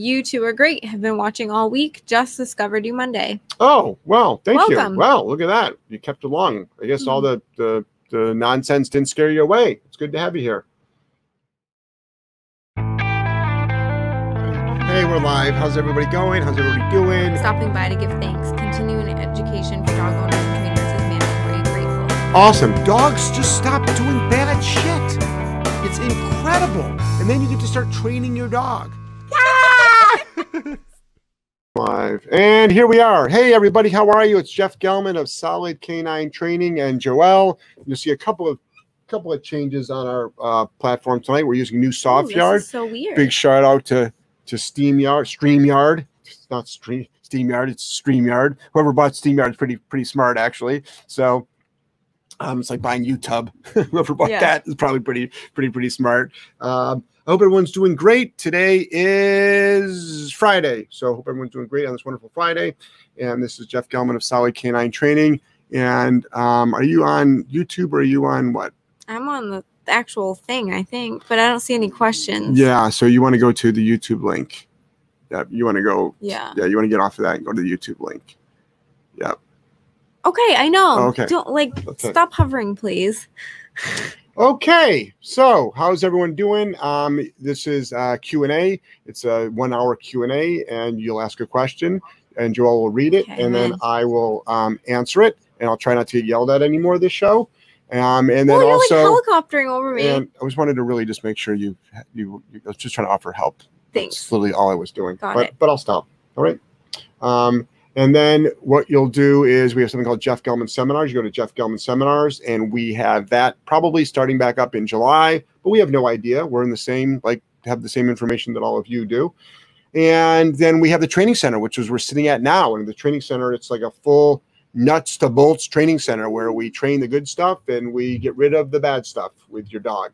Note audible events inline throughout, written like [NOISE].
You two are great. Have been watching all week. Just discovered you Monday. Oh, well, thank Welcome. you. Wow, look at that. You kept along. I guess all hmm. the, the the nonsense didn't scare you away. It's good to have you here. Hey, we're live. How's everybody going? How's everybody doing? Stopping by to give thanks. Continuing education for dog owners and trainers is mandatory. Grateful. Awesome. Dogs just stop doing bad shit. It's incredible. And then you get to start training your dog. Live. And here we are. Hey, everybody. How are you? It's Jeff Gellman of Solid Canine Training and Joel. You'll see a couple of couple of changes on our uh, platform tonight. We're using new soft yard. so weird. Big shout out to to SteamYard, StreamYard. It's not Stream SteamYard, it's StreamYard. Whoever bought SteamYard is pretty pretty smart actually. So um, it's like buying YouTube. [LAUGHS] Whoever bought Yeah. that is probably pretty pretty pretty smart. Um, I hope everyone's doing great. Today is Friday, so I hope everyone's doing great on this wonderful Friday. And this is Jeff Gellman of Solid Canine Training. And um, are you on YouTube or are you on what? I'm on the actual thing, I think, but I don't see any questions. Yeah, so you want to go to the YouTube link. Yeah, you want to go. Yeah. Yeah, you want to get off of that and go to the YouTube link. Yeah. Okay, I know. Okay. Don't like stop hovering, please. [LAUGHS] Okay, so how's everyone doing? Um, this is uh, Q and A. It's a one-hour Q and A, and you'll ask a question, and Joel will read it, Okay, and then. I will um, answer it, and I'll try not to get yelled at anymore this show. Um, and then well, also, like helicoptering over me. and I just wanted to really just make sure you, you, you I was just trying to offer help. Thanks. That's literally all I was doing. Got but it. but I'll stop. All right. Um, and then what you'll do is we have something called Jeff Gellman Seminars. You go to Jeff Gellman Seminars, and we have that probably starting back up in July, but we have no idea. We're in the same like have the same information that all of you do. And then we have the training center, which is we're sitting at now. And the training center, it's like a full nuts to bolts training center where we train the good stuff and we get rid of the bad stuff with your dog.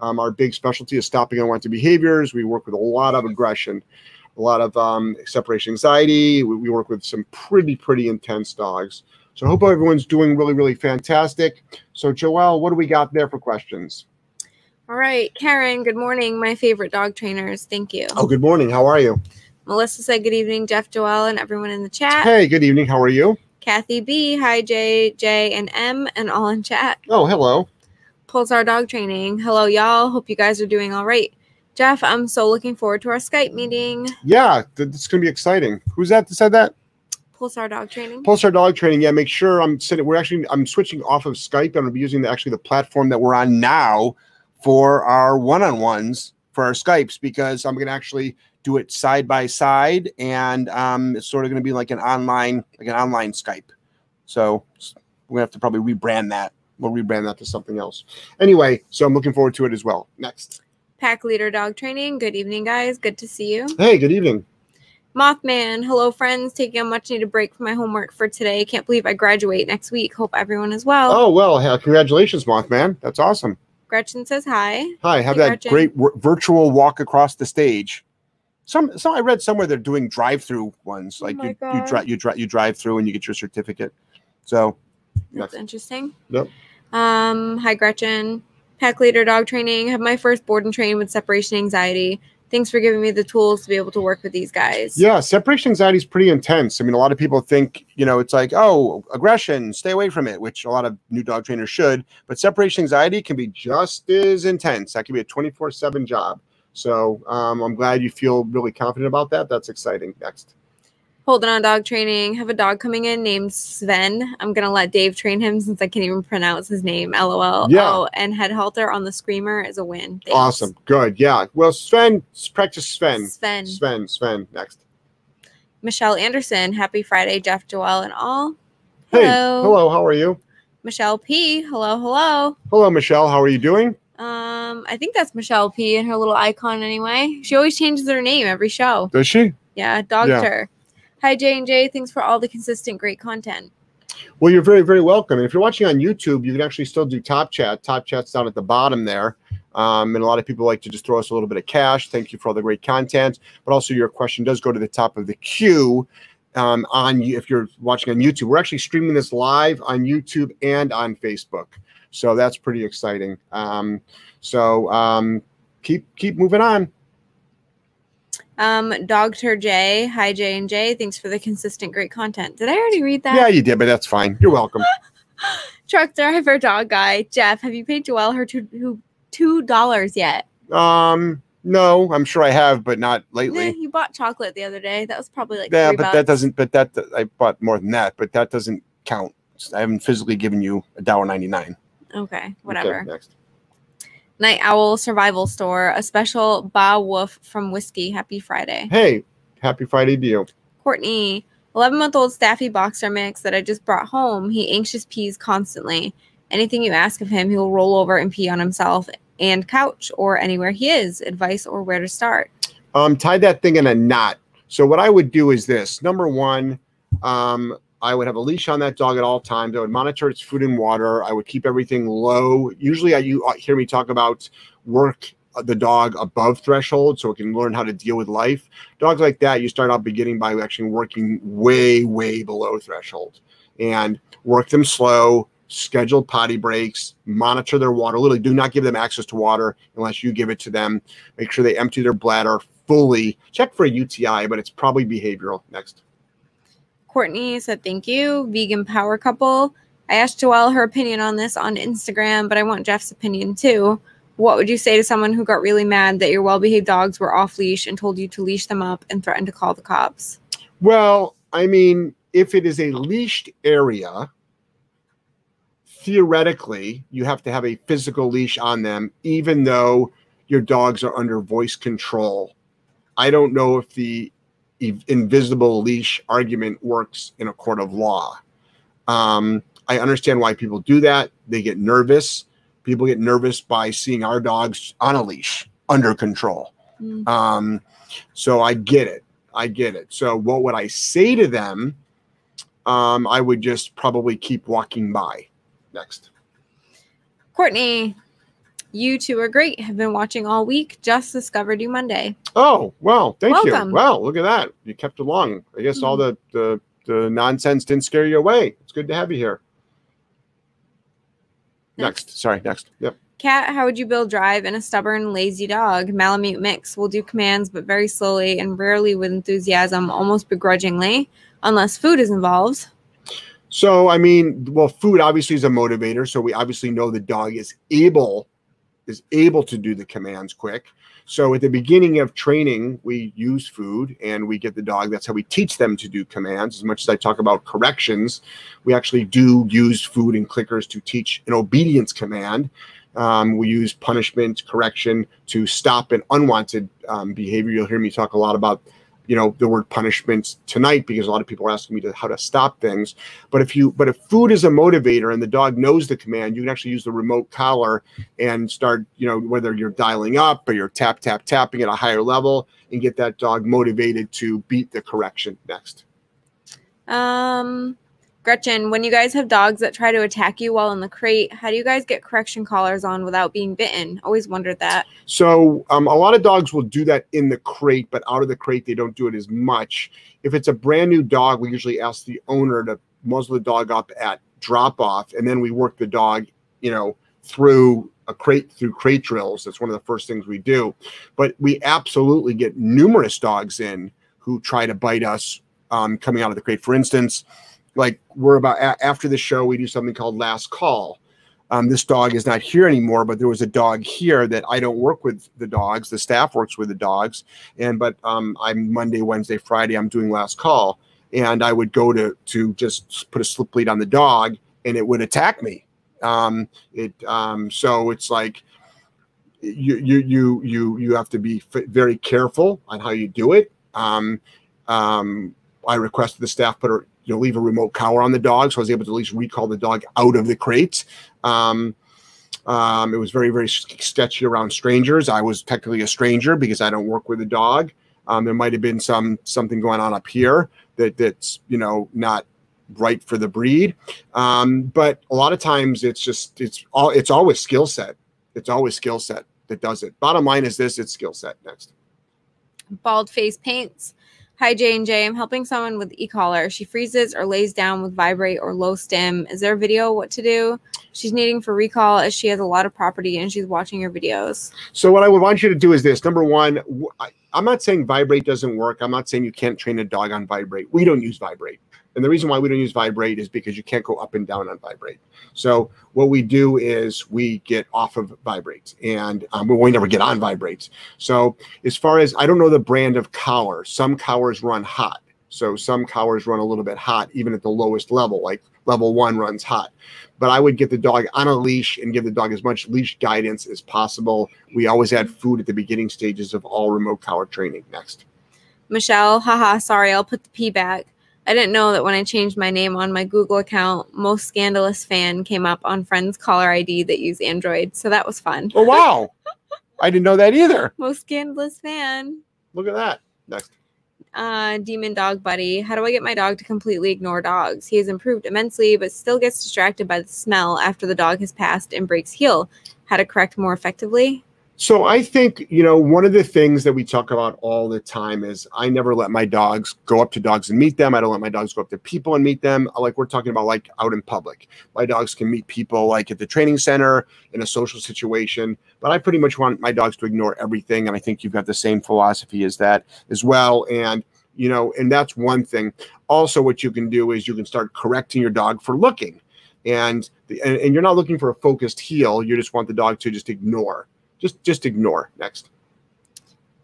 Um, our big specialty is stopping unwanted behaviors. We work with a lot of aggression, a lot of um, separation anxiety. We, we work with some pretty, pretty intense dogs. So I hope everyone's doing really, really fantastic. So, Joelle, what do we got there for questions? All right, Karen, good morning. My favorite dog trainers. Thank you. Oh, good morning. How are you? Melissa said good evening, Jeff Joel, and everyone in the chat. Hey, good evening. How are you? Kathy B, hi J, J, and M, and all in chat. Oh, hello. Pulsar Dog Training. Hello, y'all. Hope you guys are doing all right. Jeff, I'm so looking forward to our Skype meeting. Yeah, it's going to be exciting. Who's that that said that? Pulsar Dog Training. Pulsar Dog Training. Yeah, make sure I'm sitting. We're actually I'm switching off of Skype. I'm going to be using the, actually the platform that we're on now for our one-on-ones for our Skypes because I'm going to actually do it side by side, and um, it's sort of going to be like an online like an online Skype. So we're going to have to probably rebrand that. We'll rebrand that to something else. Anyway, so I'm looking forward to it as well. Next. Pack Leader Dog Training. Good evening, guys. Good to see you. Hey, good evening. Mothman. Hello, friends. Taking a much needed break from my homework for today. Can't believe I graduate next week. Hope everyone is well. Oh well, congratulations, Mothman. That's awesome. Gretchen says hi. Hi, have Hey, that Gretchen. great virtual walk across the stage. Some, some I read somewhere they're doing drive-through ones, Oh like my you, you drive, you drive, you drive through and you get your certificate. So, That's Next. interesting. Yep. Um, hi Gretchen. Pack leader dog training. Have my first board and train with separation anxiety. Thanks for giving me the tools to be able to work with these guys. yeah, separation anxiety is pretty intense. I mean, a lot of people think, you know, it's like, oh, aggression, stay away from it, which a lot of new dog trainers should. But separation anxiety can be just as intense. That can be a 24/7 job. So, um, I'm glad you feel really confident about that. That's exciting. Next. Holding on dog training. Have a dog coming in named Sven. I'm gonna let Dave train him since I can't even pronounce his name. LOL. Yeah. Oh, and head halter on the screamer is a win. Thanks. Awesome. Good. Yeah. Well, Sven, practice Sven. Sven. Sven. Sven. Next. Michelle Anderson. Happy Friday, Jeff, Joel, and all. Hey. Hello. Hello. How are you? Michelle P. Hello, hello. Hello, Michelle. How are you doing? Um, I think that's Michelle P. and her little icon anyway. She always changes her name every show. Does she? Yeah, Doctor. Hi J and J. Thanks for all the consistent great content. Well, you're very, very welcome. And if you're watching on YouTube, you can actually still do Top Chat. Top Chat's down at the bottom there. Um, and a lot of people like to just throw us a little bit of cash. Thank you for all the great content. But also, your question does go to the top of the queue. Um, on if you're watching on YouTube, we're actually streaming this live on YouTube and on Facebook, so that's pretty exciting. Um, so um, keep keep moving on. Um, Dogter J, hi J and J. Thanks for the consistent great content. Did I already read that? Yeah, you did, but that's fine. You're welcome. [LAUGHS] Truck driver, dog guy, Jeff. Have you paid Joelle her two two dollars yet? Um, no, I'm sure I have, but not Yeah, lately. you bought chocolate the other day. That was probably like Yeah, but bucks. that doesn't. But that I bought more than that, but that doesn't count. I haven't physically given you a dollar ninety nine. Okay, whatever. next. Night Owl Survival Store, a special Ba Wolf from Whiskey. Happy Friday. Hey, happy Friday to you. Courtney, 11 month old Staffy boxer mix that I just brought home. He anxious pees constantly. Anything you ask of him, he will roll over and pee on himself and couch or anywhere he is. Advice or where to start. um, tie that thing in a knot. So what I would do is this: number one, um, I would have a leash on that dog at all times. I would monitor its food and water. I would keep everything low. Usually, I you uh, hear me talk about work uh, the dog above threshold so it can learn how to deal with life. Dogs like that, you start out beginning by actually working way, way below threshold and work them slow. Scheduled potty breaks, monitor their water. Literally, do not give them access to water unless you give it to them. Make sure they empty their bladder fully. Check for a UTI, but it's probably behavioral. Next. Courtney said, Thank you. Vegan power couple. I asked Joelle her opinion on this on Instagram, but I want Jeff's opinion too. What would you say to someone who got really mad that your well behaved dogs were off leash and told you to leash them up and threatened to call the cops? Well, I mean, if it is a leashed area, theoretically, you have to have a physical leash on them, even though your dogs are under voice control. I don't know if the invisible leash argument works in a court of law. Um, I understand why people do that. They get nervous. People get nervous by seeing our dogs on a leash under control. Mm. Um, so I get it. I get it. So what would I say to them? Um, I would just probably keep walking by. Next. Courtney, you two are great. Have been watching all week. Just discovered you Monday. Oh, well, thank Welcome. you. Well, look at that. You kept along. I guess all hmm. the, the the nonsense didn't scare you away. It's good to have you here. Next. Sorry, next. Yep. Cat, how would you build drive in a stubborn, lazy dog? Malamute mix will do commands, but very slowly and rarely with enthusiasm, almost begrudgingly, unless food is involved. So I mean, well, food obviously is a motivator. So we obviously know the dog is able is able to do the commands quick. So at the beginning of training, we use food and we get the dog. That's how we teach them to do commands. As much as I talk about corrections, we actually do use food and clickers to teach an obedience command. Um, we use punishment, correction to stop an unwanted um, behavior. You'll hear me talk a lot about, you know, the word punishment tonight because a lot of people are asking me to how to stop things. But if you, but if food is a motivator and the dog knows the command, you can actually use the remote collar and start, you know, whether you're dialing up or you're tap, tap, tapping at a higher level and get that dog motivated to beat the correction next. Um, Gretchen, when you guys have dogs that try to attack you while in the crate, how do you guys get correction collars on without being bitten? Always wondered that. So um, a lot of dogs will do that in the crate, but out of the crate they don't do it as much. If it's a brand new dog, we usually ask the owner to muzzle the dog up at drop off, and then we work the dog, you know, through a crate through crate drills. That's one of the first things we do. But we absolutely get numerous dogs in who try to bite us um, coming out of the crate. For instance, like we're about a- after the show, we do something called last call. Um, this dog is not here anymore, but there was a dog here that I don't work with the dogs. The staff works with the dogs, and but um, I'm Monday, Wednesday, Friday. I'm doing last call, and I would go to to just put a slip lead on the dog, and it would attack me. Um, it um, so it's like you you you you you have to be f- very careful on how you do it. Um, um, I requested the staff put a you know leave a remote collar on the dog, so I was able to at least recall the dog out of the crate. Um, um, it was very very sketchy around strangers. I was technically a stranger because I don't work with a dog. Um, there might have been some something going on up here that that's you know not right for the breed. Um, but a lot of times it's just it's all it's always skill set. It's always skill set that does it. Bottom line is this: it's skill set. Next. Bald face paints. Hi J and J. I'm helping someone with e-collar. She freezes or lays down with vibrate or low stim. Is there a video what to do? She's needing for recall as she has a lot of property and she's watching your videos. So what I would want you to do is this. Number one, I'm not saying vibrate doesn't work. I'm not saying you can't train a dog on vibrate. We don't use vibrate. And the reason why we don't use vibrate is because you can't go up and down on vibrate. So what we do is we get off of vibrates and um, we never get on vibrates. So as far as I don't know the brand of collar, some collars run hot. So some collars run a little bit hot, even at the lowest level, like level one runs hot. But I would get the dog on a leash and give the dog as much leash guidance as possible. We always add food at the beginning stages of all remote collar training. Next. Michelle, haha, sorry, I'll put the P back. I didn't know that when I changed my name on my Google account, most scandalous fan came up on friends caller ID that use Android. So that was fun. Oh wow. [LAUGHS] I didn't know that either. Most scandalous fan. Look at that. Next. Uh, Demon Dog Buddy. How do I get my dog to completely ignore dogs? He has improved immensely, but still gets distracted by the smell after the dog has passed and breaks heel. How to correct more effectively? So I think, you know, one of the things that we talk about all the time is I never let my dogs go up to dogs and meet them. I don't let my dogs go up to people and meet them. Like we're talking about like out in public. My dogs can meet people like at the training center in a social situation, but I pretty much want my dogs to ignore everything and I think you've got the same philosophy as that as well and you know, and that's one thing. Also what you can do is you can start correcting your dog for looking. And, the, and, and you're not looking for a focused heel, you just want the dog to just ignore just just ignore. Next.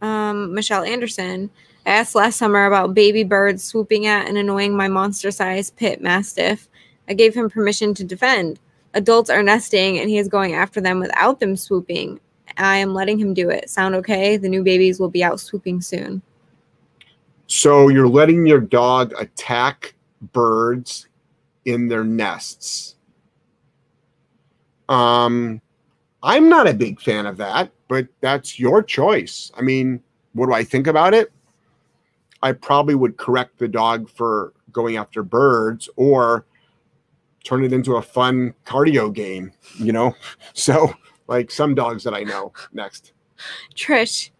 Um, Michelle Anderson. I asked last summer about baby birds swooping at and annoying my monster sized pit mastiff. I gave him permission to defend. Adults are nesting and he is going after them without them swooping. I am letting him do it. Sound okay? The new babies will be out swooping soon. So you're letting your dog attack birds in their nests. Um I'm not a big fan of that, but that's your choice. I mean, what do I think about it? I probably would correct the dog for going after birds or turn it into a fun cardio game, you know? [LAUGHS] So, like some dogs that I know. Next. Trish,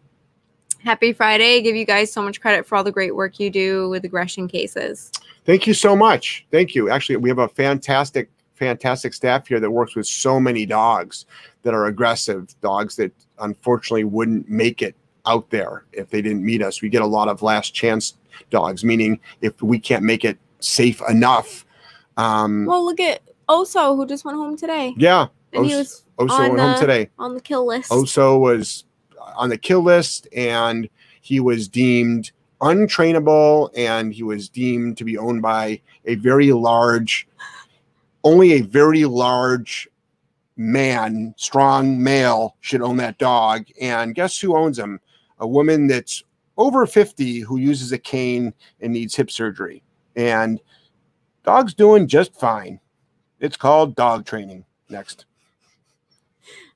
happy Friday. give you guys so much credit for all the great work you do with aggression cases. Thank you so much. Thank you. Actually, we have a fantastic fantastic staff here that works with so many dogs that are aggressive, dogs that unfortunately wouldn't make it out there if they didn't meet us. We get a lot of last chance dogs, meaning if we can't make it safe enough. Um, well, look at Oso, who just went home today. Yeah. And Oso, he was Oso went the, home today. On the kill list. Oso was on the kill list and he was deemed untrainable and he was deemed to be owned by a very large only a very large man, strong male, should own that dog. And guess who owns him? A woman that's over 50 who uses a cane and needs hip surgery. And dog's doing just fine. It's called dog training. Next.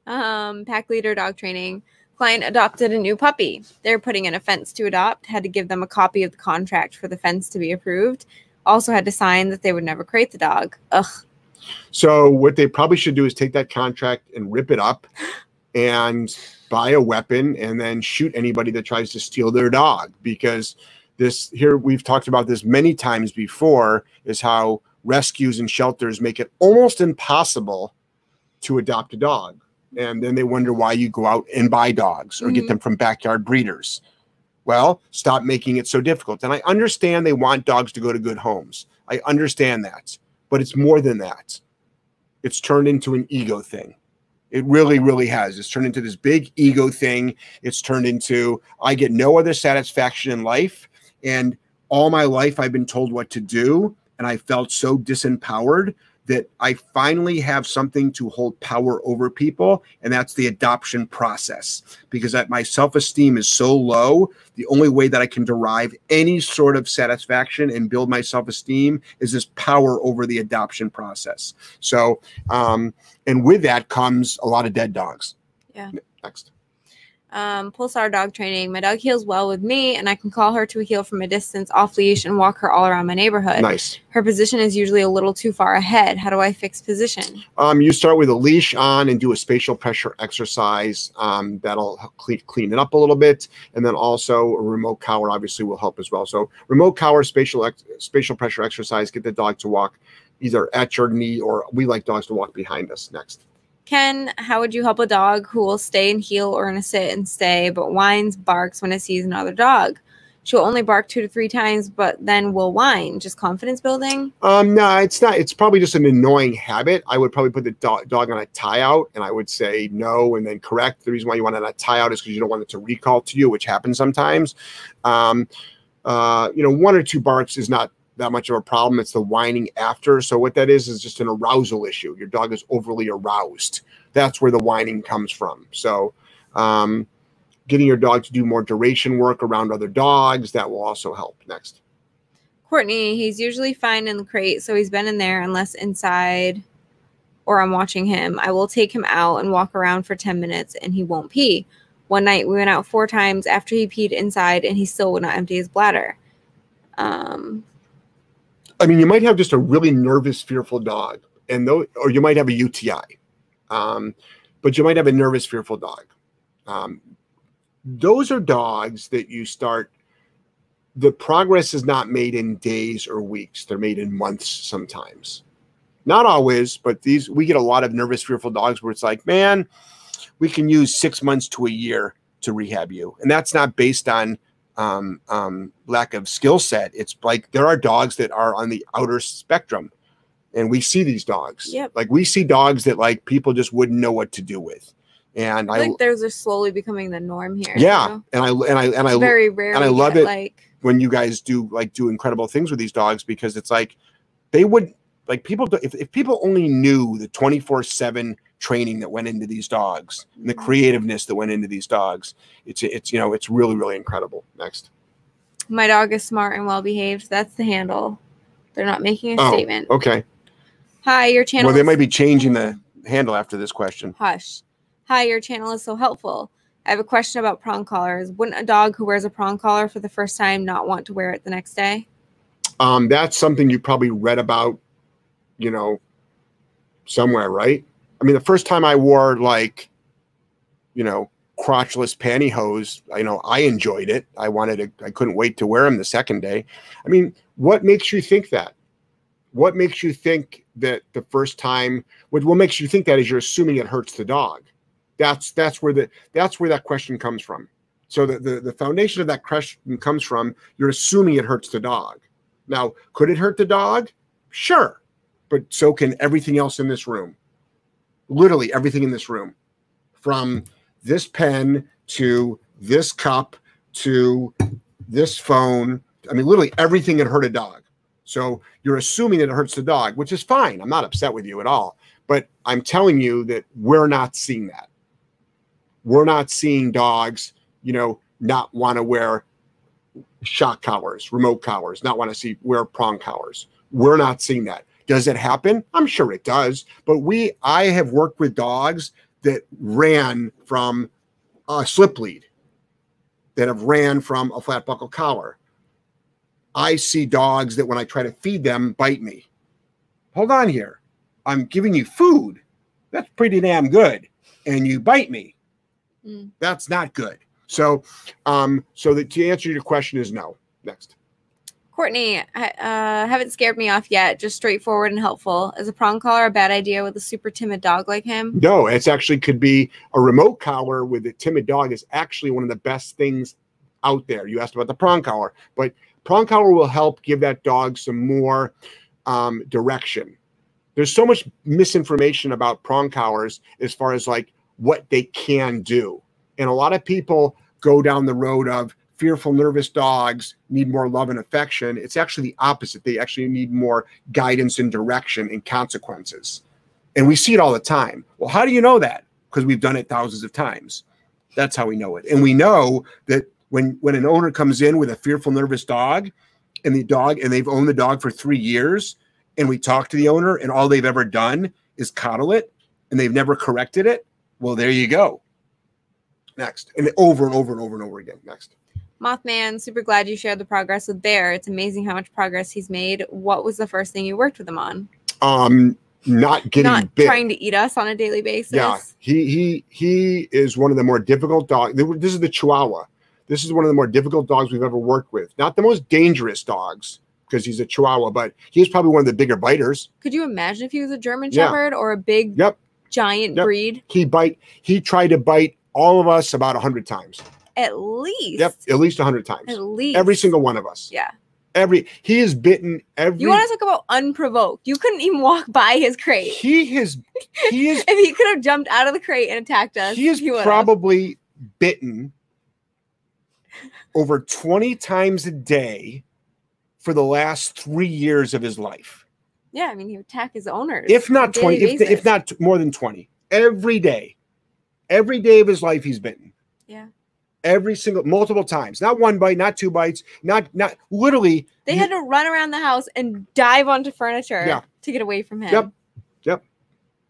Um, pack leader dog training. Client adopted a new puppy. They're putting in a fence to adopt, had to give them a copy of the contract for the fence to be approved. Also had to sign that they would never crate the dog. Ugh, so what they probably should do is take that contract and rip it up [GASPS] and buy a weapon and then shoot anybody that tries to steal their dog because this here we've talked about this many times before is how rescues and shelters make it almost impossible to adopt a dog. And then they wonder why you go out and buy dogs or mm-hmm. get them from backyard breeders. Well stop making it so difficult. And i understand they want dogs to go to good homes. I understand that but it's more than that. It's turned into an ego thing. It really, really has. It's turned into this big ego thing. It's turned into I get no other satisfaction in life. And all my life, I've been told what to do. And I felt so disempowered that I finally have something to hold power over people, and that's the adoption process. Because my self esteem is so low, the only way that I can derive any sort of satisfaction and build my self esteem is this power over the adoption process. So, um, and with that comes a lot of dead dogs. Yeah. Next um, pulsar dog training. My dog heels well with me, and I can call her to a heel from a distance off leash and walk her all around my neighborhood. Nice. Her position is usually a little too far ahead. How do I fix position? Um, you start with a leash on and do a spatial pressure exercise. Um, that'll clean, clean it up a little bit, and then also a remote collar obviously will help as well. So remote collar, spatial ex- spatial pressure exercise, get the dog to walk either at your knee or we like dogs to walk behind us. Next. Ken, how would you help a dog who will stay and heel or in a sit and stay, but whines, barks when it sees another dog? She'll only bark two to three times, but then will whine. Just confidence building? Um, no, it's not. It's probably just an annoying habit. I would probably put the dog, dog on a tie out and I would say no and then correct. The reason why you want it on a tie out is because you don't want it to recall to you, which happens sometimes. Um, uh, you know, one or two barks is not that much of a problem. It's the whining after. So what that is is just an arousal issue. Your dog is overly aroused. That's where the whining comes from. So um, getting your dog to do more duration work around other dogs that will also help. Next. Courtney, he's usually fine in the crate, so he's been in there unless inside or I'm watching him. I will take him out and walk around for 10 minutes and he won't pee. One night we went out four times after he peed inside and he still would not empty his bladder. Um, I mean, you might have just a really nervous, fearful dog, and though, or you might have a UTI, um, but you might have a nervous, fearful dog. Um, those are dogs that you start. The progress is not made in days or weeks; they're made in months sometimes. Not always, but these we get a lot of nervous, fearful dogs where it's like, man, we can use six months to a year to rehab you, and that's not based on um, um, lack of skill set. It's like there are dogs that are on the outer spectrum, and we see these dogs. Yep. Like we see dogs that like people just wouldn't know what to do with, and I I, think those are slowly becoming the norm here. yeah, you know? and I and I and I It's very rare. and I love it Like, when you guys do like do incredible things with these dogs because it's like they would like people if, if people only knew the 24/7 training that went into these dogs and the Mhm. creativeness that went into these dogs it's it's you know it's really really incredible next my dog is smart and well behaved. That's the handle. They're not making a Oh, statement. okay Hi, your channel. well they might be changing the handle after this question Hush. Hi, your channel is so helpful. I have a question about prong collars. Wouldn't a dog who wears a prong collar for the first time not want to wear it the next day? um that's something you probably read about you know somewhere right i mean the first time i wore like you know crotchless pantyhose you know i enjoyed it. I wanted to i couldn't wait to wear them the second day. I mean what makes you think that? What makes you think that the first time what, what makes you think that is you're assuming it hurts the dog? That's that's where the that's where that question comes from. So the, the the foundation of that question comes from you're assuming it hurts the dog. Now could it hurt the dog? Sure but so can everything else in this room literally everything in this room from this pen to this cup to this phone. I mean literally everything that hurt a dog. So you're assuming that it hurts the dog which is fine. I'm not upset with you at all. But i'm telling you that we're not seeing that. We're not seeing dogs you know not want to wear shock collars remote collars not want to see wear prong collars. We're not seeing that does it happen? I'm sure it does. But we i have worked with dogs that ran from a slip lead that have ran from a flat buckle collar. I see dogs that when i try to feed them bite me. Hold on here. I'm giving you food. That's pretty damn good. And you bite me. Mm. that's not good. So um so that to answer your question is no. Next Courtney, uh, haven't scared me off yet. Just straightforward and helpful. Is a prong collar a bad idea with a super timid dog like him? No, it's actually could be a remote collar with a timid dog is actually one of the best things out there. You asked about the prong collar, but prong collar will help give that dog some more um, direction. There's so much misinformation about prong collars as far as like what they can do. And a lot of people go down the road of fearful, nervous dogs need more love and affection. It's actually the opposite. They actually need more guidance and direction and consequences. And we see it all the time. Well, how do you know that? Because we've done it thousands of times. That's how we know it. And we know that when when an owner comes in with a fearful, nervous dog, and the dog and they've owned the dog for three years, and we talk to the owner, and all they've ever done is coddle it, and they've never corrected it. Well, there you go. Next, and over and over and over and over again. Next. Mothman, super glad you shared the progress with Bear. It's amazing how much progress he's made. What was the first thing you worked with him on? Um, not getting Not bit. trying to eat us on a daily basis. Yeah, he he he is one of the more difficult dogs. This is the Chihuahua. This is one of the more difficult dogs we've ever worked with. Not the most dangerous dogs, because he's a Chihuahua, but he's probably one of the bigger biters. Could you imagine if he was a German Yeah. Shepherd or a big Yep. giant Yep. breed? He bite. He tried to bite all of us about a hundred times. At least. Yep, at least a hundred times. At least. Every single one of us. Yeah. Every he is bitten every. You want to talk about unprovoked? You couldn't even walk by his crate. he has. He [LAUGHS] is. If he could have jumped out of the crate and attacked us, he is would've. probably bitten over 20 times a day for the last three years of his life. Yeah, I mean, he would attack his owners. If not 20, if, if not more than 20. Every day. Every day of his life, he's bitten. Yeah. Every single, multiple times. Not one bite, not two bites, not, not literally. They had to run around the house and dive onto furniture Yeah. to get away from him. Yep. Yep.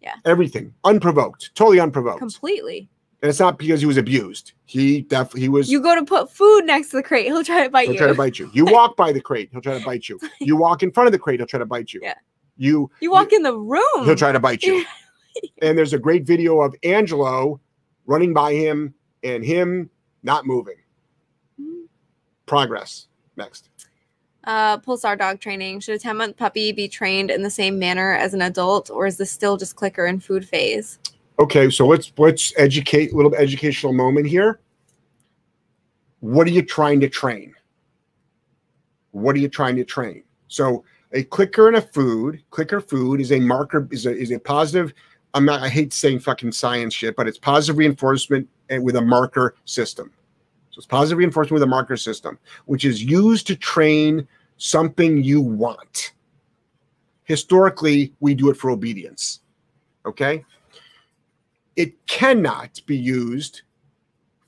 Yeah. Everything unprovoked, totally unprovoked. Completely. and it's not because he was abused. He definitely, he was. You go to put food next to the crate, he'll try to bite He'll you. try to bite you. You walk by the crate, he'll try to bite you. [LAUGHS] You walk in front of the crate, he'll try to bite you. Yeah. You you walk in the room. he'll try to bite you. [LAUGHS] and there's a great video of Angelo running by him and him not moving. Progress. Next. Uh, pulsar dog training. Should a 10 month puppy be trained in the same manner as an adult, or is this still just clicker and food phase? Okay, so let's let's educate a little educational moment here. What are you trying to train? What are you trying to train? So a clicker and a food, clicker food is a marker, is a is a positive. I'm not I hate saying fucking science shit, but it's positive reinforcement and with a marker system. So it's positive reinforcement with a marker system, which is used to train something you want. Historically, we do it for obedience. Okay it cannot be used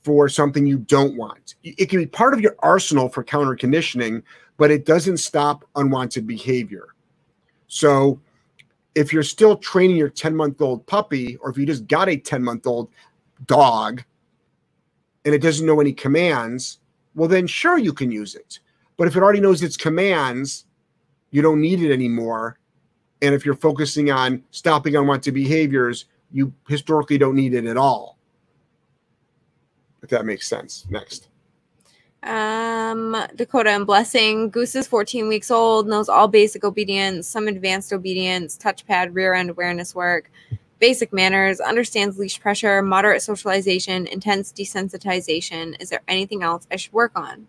for something you don't want. It can be part of your arsenal for counter conditioning, but it doesn't stop unwanted behavior. So if you're still training your 10 month old puppy, or if you just got a 10 month old dog and it doesn't know any commands, well, then sure, you can use it. But if it already knows its commands, you don't need it anymore. And if you're focusing on stopping unwanted behaviors, you historically don't need it at all. If that makes sense. Next. Um, Dakota and Blessing. Goose is 14 weeks old, knows all basic obedience, some advanced obedience, touchpad, rear end awareness work, basic manners, understands leash pressure, moderate socialization, intense desensitization. Is there anything else I should work on?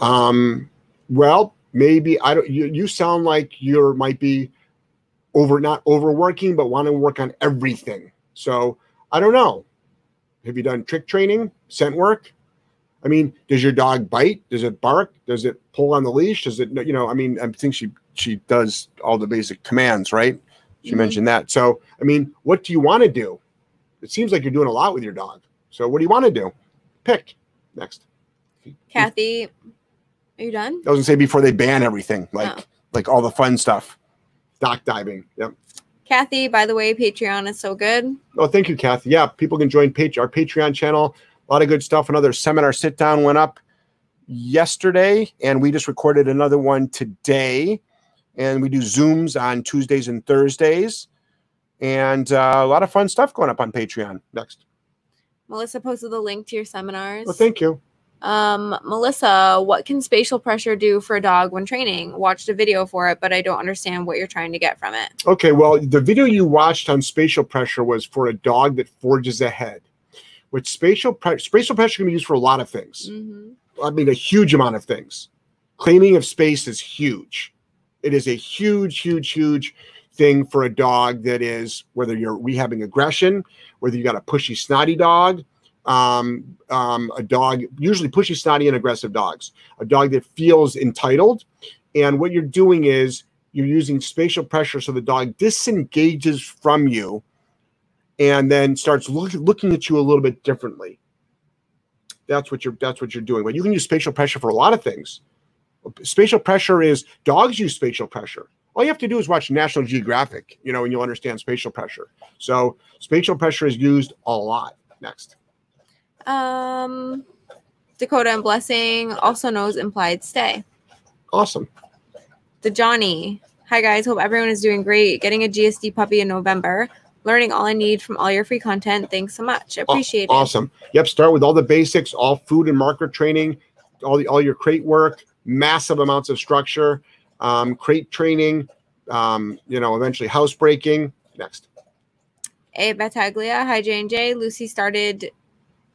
Um, well, maybe I don't you, you sound like you're might be over not overworking, but want to work on everything. So I don't know. Have you done trick training, scent work? I mean, does your dog bite? Does it bark? Does it pull on the leash? Does it, you know, I mean, I think she she does all the basic commands, right? She Mhm. mentioned that. So, I mean, what do you want to do? It seems like you're doing a lot with your dog. So, what do you want to do? Pick next. Kathy, are you done? I was gonna say before they ban everything, like Oh. like all the fun stuff, dock diving. Yep. Kathy, by the way, Patreon is so good. Oh, thank you, Kathy. Yeah, people can join page our Patreon channel. A lot of good stuff. Another seminar sit down went up yesterday, and we just recorded another one today. And we do Zooms on Tuesdays and Thursdays, and uh, a lot of fun stuff going up on Patreon. Next. Melissa posted the link to your seminars. Well, thank you. Um, Melissa, what can spatial pressure do for a dog when training? Watched a video for it, but I don't understand what you're trying to get from it. Okay, well, the video you watched on spatial pressure was for a dog that forges ahead. Which spatial pre- spatial pressure can be used for a lot of things. hmm I mean, a huge amount of things. Claiming of space is huge. It is a huge, huge, huge thing for a dog that is whether you're rehabbing aggression, whether you got a pushy, snotty dog, um, um, a dog, usually pushy, snotty, and aggressive dogs, a dog that feels entitled. And what you're doing is you're using spatial pressure so the dog disengages from you and then starts look, looking at you a little bit differently. That's what you're that's what you're doing. But you can use spatial pressure for a lot of things spatial pressure is dogs use spatial pressure all you have to do is watch national geographic you know and you'll understand spatial pressure so spatial pressure is used a lot next Um, Dakota and Blessing also knows implied stay. awesome The Johnny. Hi guys, hope everyone is doing great. Getting a GSD puppy in November. Learning all I need from all your free content. Thanks so much. Appreciate it. awesome yep start with all the basics all food and marker training all the all your crate work massive amounts of structure um, crate training, um, you know, eventually housebreaking. Next. A Battaglia, hi J and J. Lucy started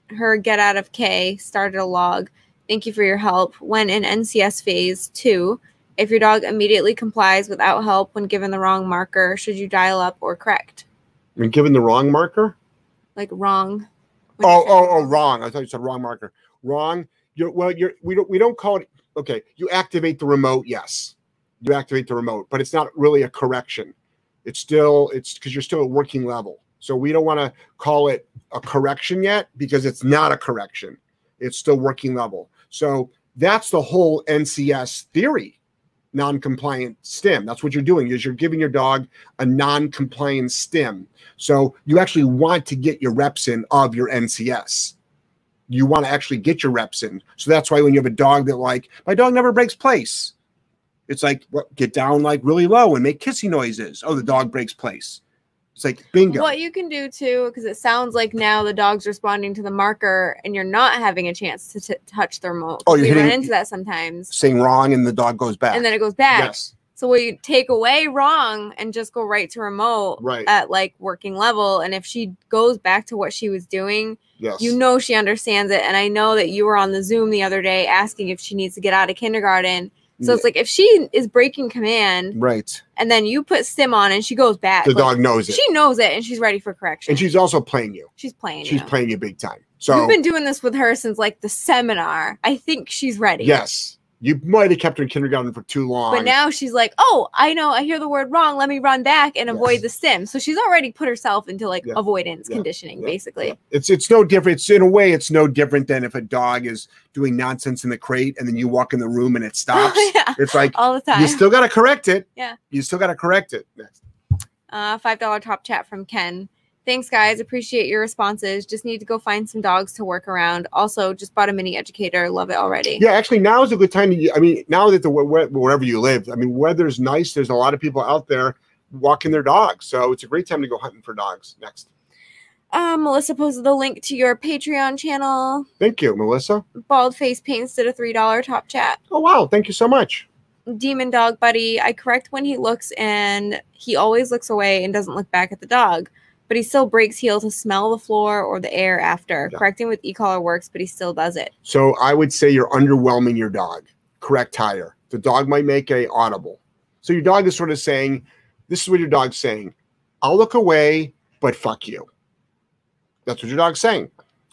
her get out of K, started a log. Thank you for your help. When in NCS phase two, if your dog immediately complies without help when given the wrong marker, should you dial up or correct? And given the wrong marker? Like wrong. Oh, oh, oh, wrong. I thought you said wrong marker. Wrong. You're well. You're we don't we don't call it. Okay, you activate the remote. Yes, you activate the remote, but it's not really a correction. It's still it's because you're still at working level. So we don't want to call it a correction yet because it's not a correction. It's still working level. So that's the whole NCS theory. Non-compliant stim. That's what you're doing. Is you're giving your dog a non-compliant stim. So you actually want to get your reps in of your NCS. You want to actually get your reps in. So that's why when you have a dog that like my dog never breaks place, it's like what, get down like really low and make kissy noises. Oh, the dog breaks place. It's like bingo. What you can do too, because it sounds like now the dog's responding to the marker and you're not having a chance to t- touch the remote. Oh, you're run into that sometimes. Saying wrong and the dog goes back. And then it goes back. Yes, So we take away wrong and just go right to remote right. at like working level. And if she goes back to what she was doing, yes. you know she understands it. And I know that you were on the Zoom the other day asking if she needs to get out of kindergarten. So it's like if she is breaking command right. and then you put stim on and she goes back, The like, dog knows it. she knows it and she's ready for correction. and she's also playing you. she's playing. She's you. playing you big time. So We've been doing this with her since like the seminar. I think she's ready. yes, you might have kept her in kindergarten for too long. But now she's like, oh, I know, I hear the word wrong. Let me run back and avoid Yes. the stim. So she's already put herself into like Yeah. avoidance Yeah. conditioning, Yeah. basically. It's it's no different. It's in a way, it's no different than if a dog is doing nonsense in the crate and then you walk in the room and it [LAUGHS] stops. yeah, It's like all the time. you still got to correct it. Yeah. you still got to correct it. Next. Uh, Five dollar top chat from Ken. Thanks, guys. Appreciate your responses. Just need to go find some dogs to work around. Also, just bought a mini educator. Love it already. Yeah, actually, now is a good time to. I mean, now that the where- wherever you live, I mean, weather's nice. There's a lot of people out there walking their dogs, so it's a great time to go hunting for dogs. Next, Um, Melissa posted the link to your Patreon channel. thank you, Melissa. Bald Face Paints did a three dollar top chat. Oh wow, thank you so much. Demon Dog Buddy. I correct when he looks and he always looks away and doesn't look back at the dog. But he still breaks heel to smell the floor or the air after. Yeah. Correcting with e-collar works, but he still does it. So I would say you're underwhelming your dog. Correct higher. The dog might make a audible. So your dog is sort of saying, "This is what your dog's saying. I'll look away, but fuck you." That's what your dog's saying.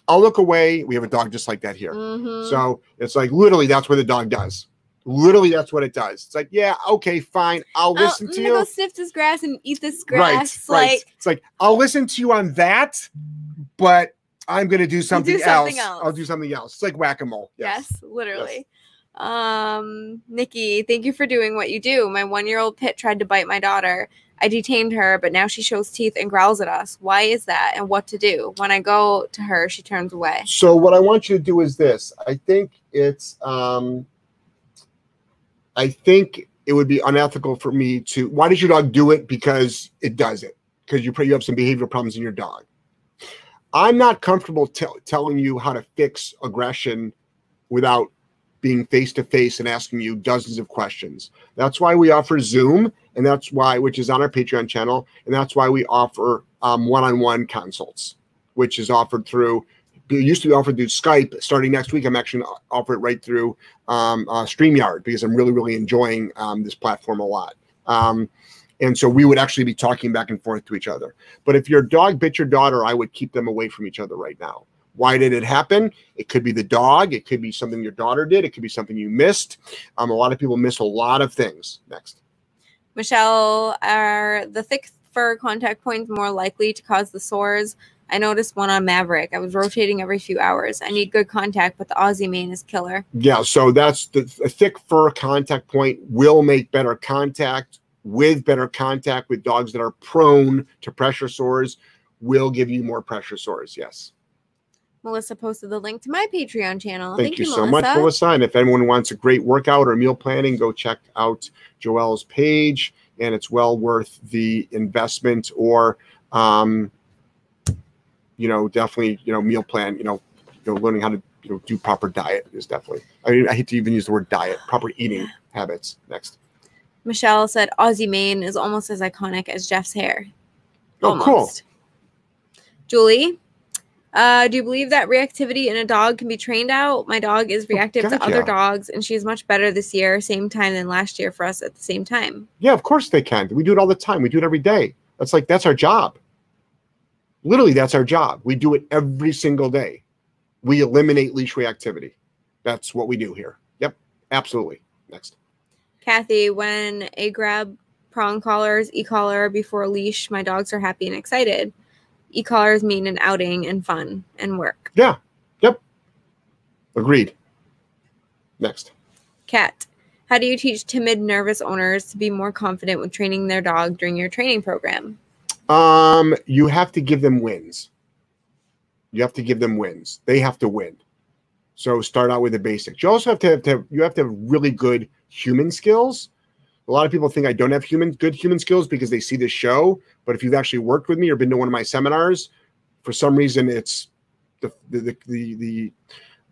I'll look away. We have a dog just like that here. Mhm. So it's like literally that's what the dog does. Literally, that's what it does. It's like, yeah, okay, fine. I'll listen I'm to you. go sniff this grass and eat this grass. right. Like it's like I'll listen to you on that, but I'm gonna do something, something else. else. I'll do something else. It's like whack a mole. yes, literally. Um, Nikki, thank you for doing what you do. My one-year-old pit tried to bite my daughter. I detained her, but now she shows teeth and growls at us. Why is that? And what to do? When I go to her, she turns away. So what I want you to do is this. I think it's um I think it would be unethical for me to why does your dog do it? Because it does it. Because you you have some behavioral problems in your dog. I'm not comfortable tell telling you how to fix aggression without being face to face and asking you dozens of questions. That's why we offer Zoom, and that's why, which is on our Patreon channel, and that's why we offer um, one-on-one consults, which is offered through it used to be offered through Skype. Starting next week, I'm actually going to offer it right through um, uh, StreamYard because I'm really, really enjoying um, this platform a lot. Um, and so we would actually be talking back and forth to each other. But if your dog bit your daughter, I would keep them away from each other right now. Why did it happen? It could be the dog. It could be something your daughter did. It could be something you missed. Um, a lot of people miss a lot of things. Next. Michelle, are the thick fur contact points more likely to cause the sores? I noticed one on Maverick. I was rotating every few hours. I need good contact, but the Aussie mane is killer. Yeah, so that's the a thick fur contact point will make better contact with better contact with dogs that are prone to pressure sores will give you more pressure sores. Yes. Melissa posted the link to my Patreon channel. Thank, you, so much, Melissa. And if anyone wants a great workout or meal planning, go check out Joelle's page, and it's well worth the investment. Or, um, you know, definitely, you know, meal plan. You know, you know, learning how to you know do proper diet is definitely. I mean, I hate to even use the word diet. Proper eating habits. Next. Michelle said Aussie mane is almost as iconic as Jeff's hair. Oh, cool. Julie, uh, do you believe that reactivity in a dog can be trained out? My dog is reactive to other dogs, and she's much better this year, same time than last year for us at the same time. Yeah, of course they can. We do it all the time. We do it every day. That's like that's our job. Literally, that's our job. We do it every single day. We eliminate leash reactivity. That's what we do here. Yep, absolutely. Next. Kathy, when a grab prong collars, e collar before leash, my dogs are happy and excited. E collars mean an outing and fun and work. Yeah. Yep. Agreed. Next. Kat, how do you teach timid, nervous owners to be more confident with training their dog during your training program? Um, you have to give them wins. You have to give them wins. They have to win. So start out with the basics. You also have to have, to have you have to have really good human skills. A lot of people think I don't have human good human skills because they see this show. But if you've actually worked with me or been to one of my seminars, for some reason it's the the the the, the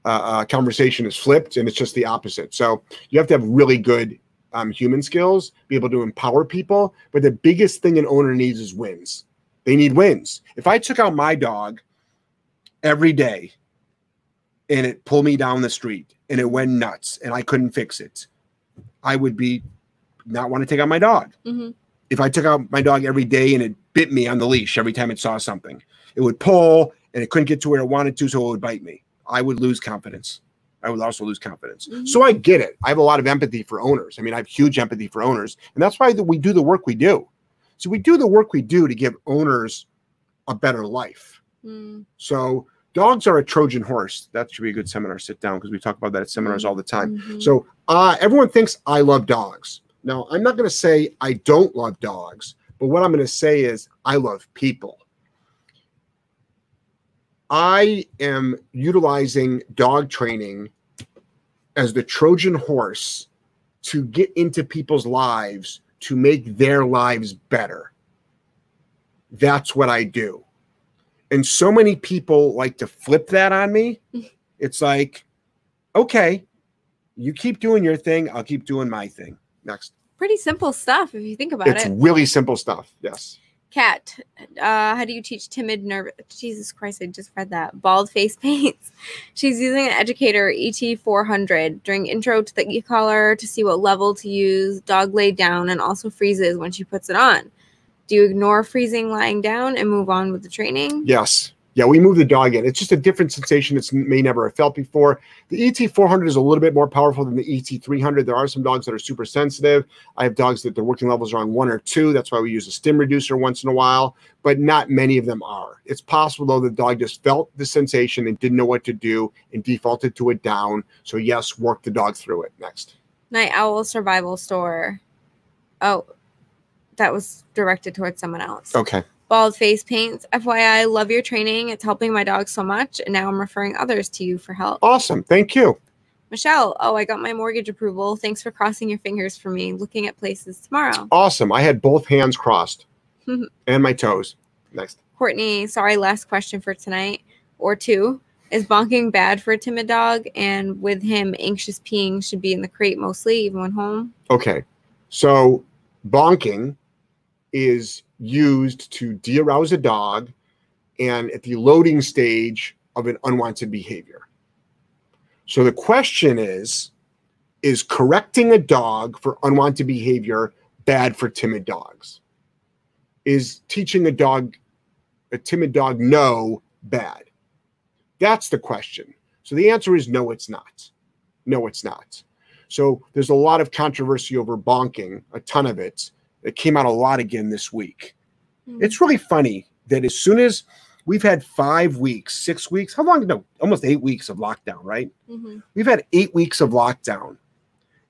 uh, uh, conversation is flipped and it's just the opposite. So you have to have really good um, human skills, be able to empower people. But the biggest thing an owner needs is wins. They need wins. If I took out my dog every day and it pulled me down the street and it went nuts and I couldn't fix it, I would be not want to take out my dog. Mm-hmm. If I took out my dog every day and it bit me on the leash every time it saw something, it would pull and it couldn't get to where it wanted to, so it would bite me. I would lose confidence. I would also lose confidence. Mhm. So I get it. I have a lot of empathy for owners. I mean, I have huge empathy for owners, and that's why we do the work we do. So we do the work we do to give owners a better life. Mm, So dogs are a Trojan horse. That should be a good seminar. Sit down because we talk about that at seminars all the time. mhm. So uh, everyone thinks I love dogs. Now, I'm not going to say I don't love dogs, but what I'm going to say is I love people. I am utilizing dog training as the Trojan horse to get into people's lives to make their lives better. That's what I do. And so many people like to flip that on me. [LAUGHS] It's like, okay, you keep doing your thing, I'll keep doing my thing. Next. Pretty simple stuff if you think about It's it. It's really simple stuff. Yes. Kat, uh, how do you teach timid, nervous? Jesus Christ, I just read that. Bald face [LAUGHS] paints. She's using an educator ET400 during intro to the e collar to see what level to use, dog laid down, and also freezes when she puts it on. Do you ignore freezing lying down and move on with the training? Yes. Yeah, we move the dog in. It's just a different sensation it's may never have felt before. The ET400 is a little bit more powerful than the ET300. There are some dogs that are super sensitive. I have dogs that their working levels are on one or two. That's why we use a stim reducer once in a while, but not many of them are. It's possible though the dog just felt the sensation and didn't know what to do and defaulted to a down. So yes, work the dog through it. Next. Night Owl Survival Store. Oh, that was directed towards someone else. Okay. Bald face paints. FYI, love your training. It's helping my dog so much, and now I'm referring others to you for help. Awesome. Thank you. Michelle, oh, I got my mortgage approval. Thanks for crossing your fingers for me. Looking at places tomorrow. Awesome. I had both hands crossed [LAUGHS] and my toes. Next. Courtney, sorry, last question for tonight or two. Is bonking bad for a timid dog? And with him, anxious peeing should be in the crate mostly, even when home. Okay. So bonking is used to de-arouse a dog and at the loading stage of an unwanted behavior. So the question is is correcting a dog for unwanted behavior bad for timid dogs? Is teaching a dog a timid dog no bad? That's the question. So the answer is no it's not. No it's not. So there's a lot of controversy over bonking, a ton of it. It came out a lot again this week. Hmm. It's really funny that as soon as we've had five weeks, six weeks, how long? No, almost eight weeks of lockdown, right? Mhm. We've had eight weeks of lockdown.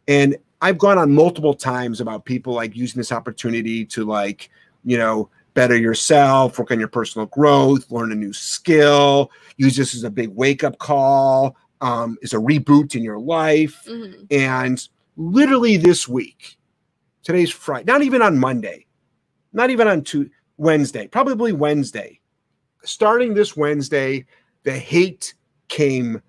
And I've gone on multiple times about people like using this opportunity to like, you know, better yourself, work on your personal growth, learn a new skill, use this as a big wake up call, um, as a reboot in your life. Mhm. And literally this week, today's Friday, not even on Monday, not even on two, Wednesday, probably Wednesday. Starting this Wednesday, the hate came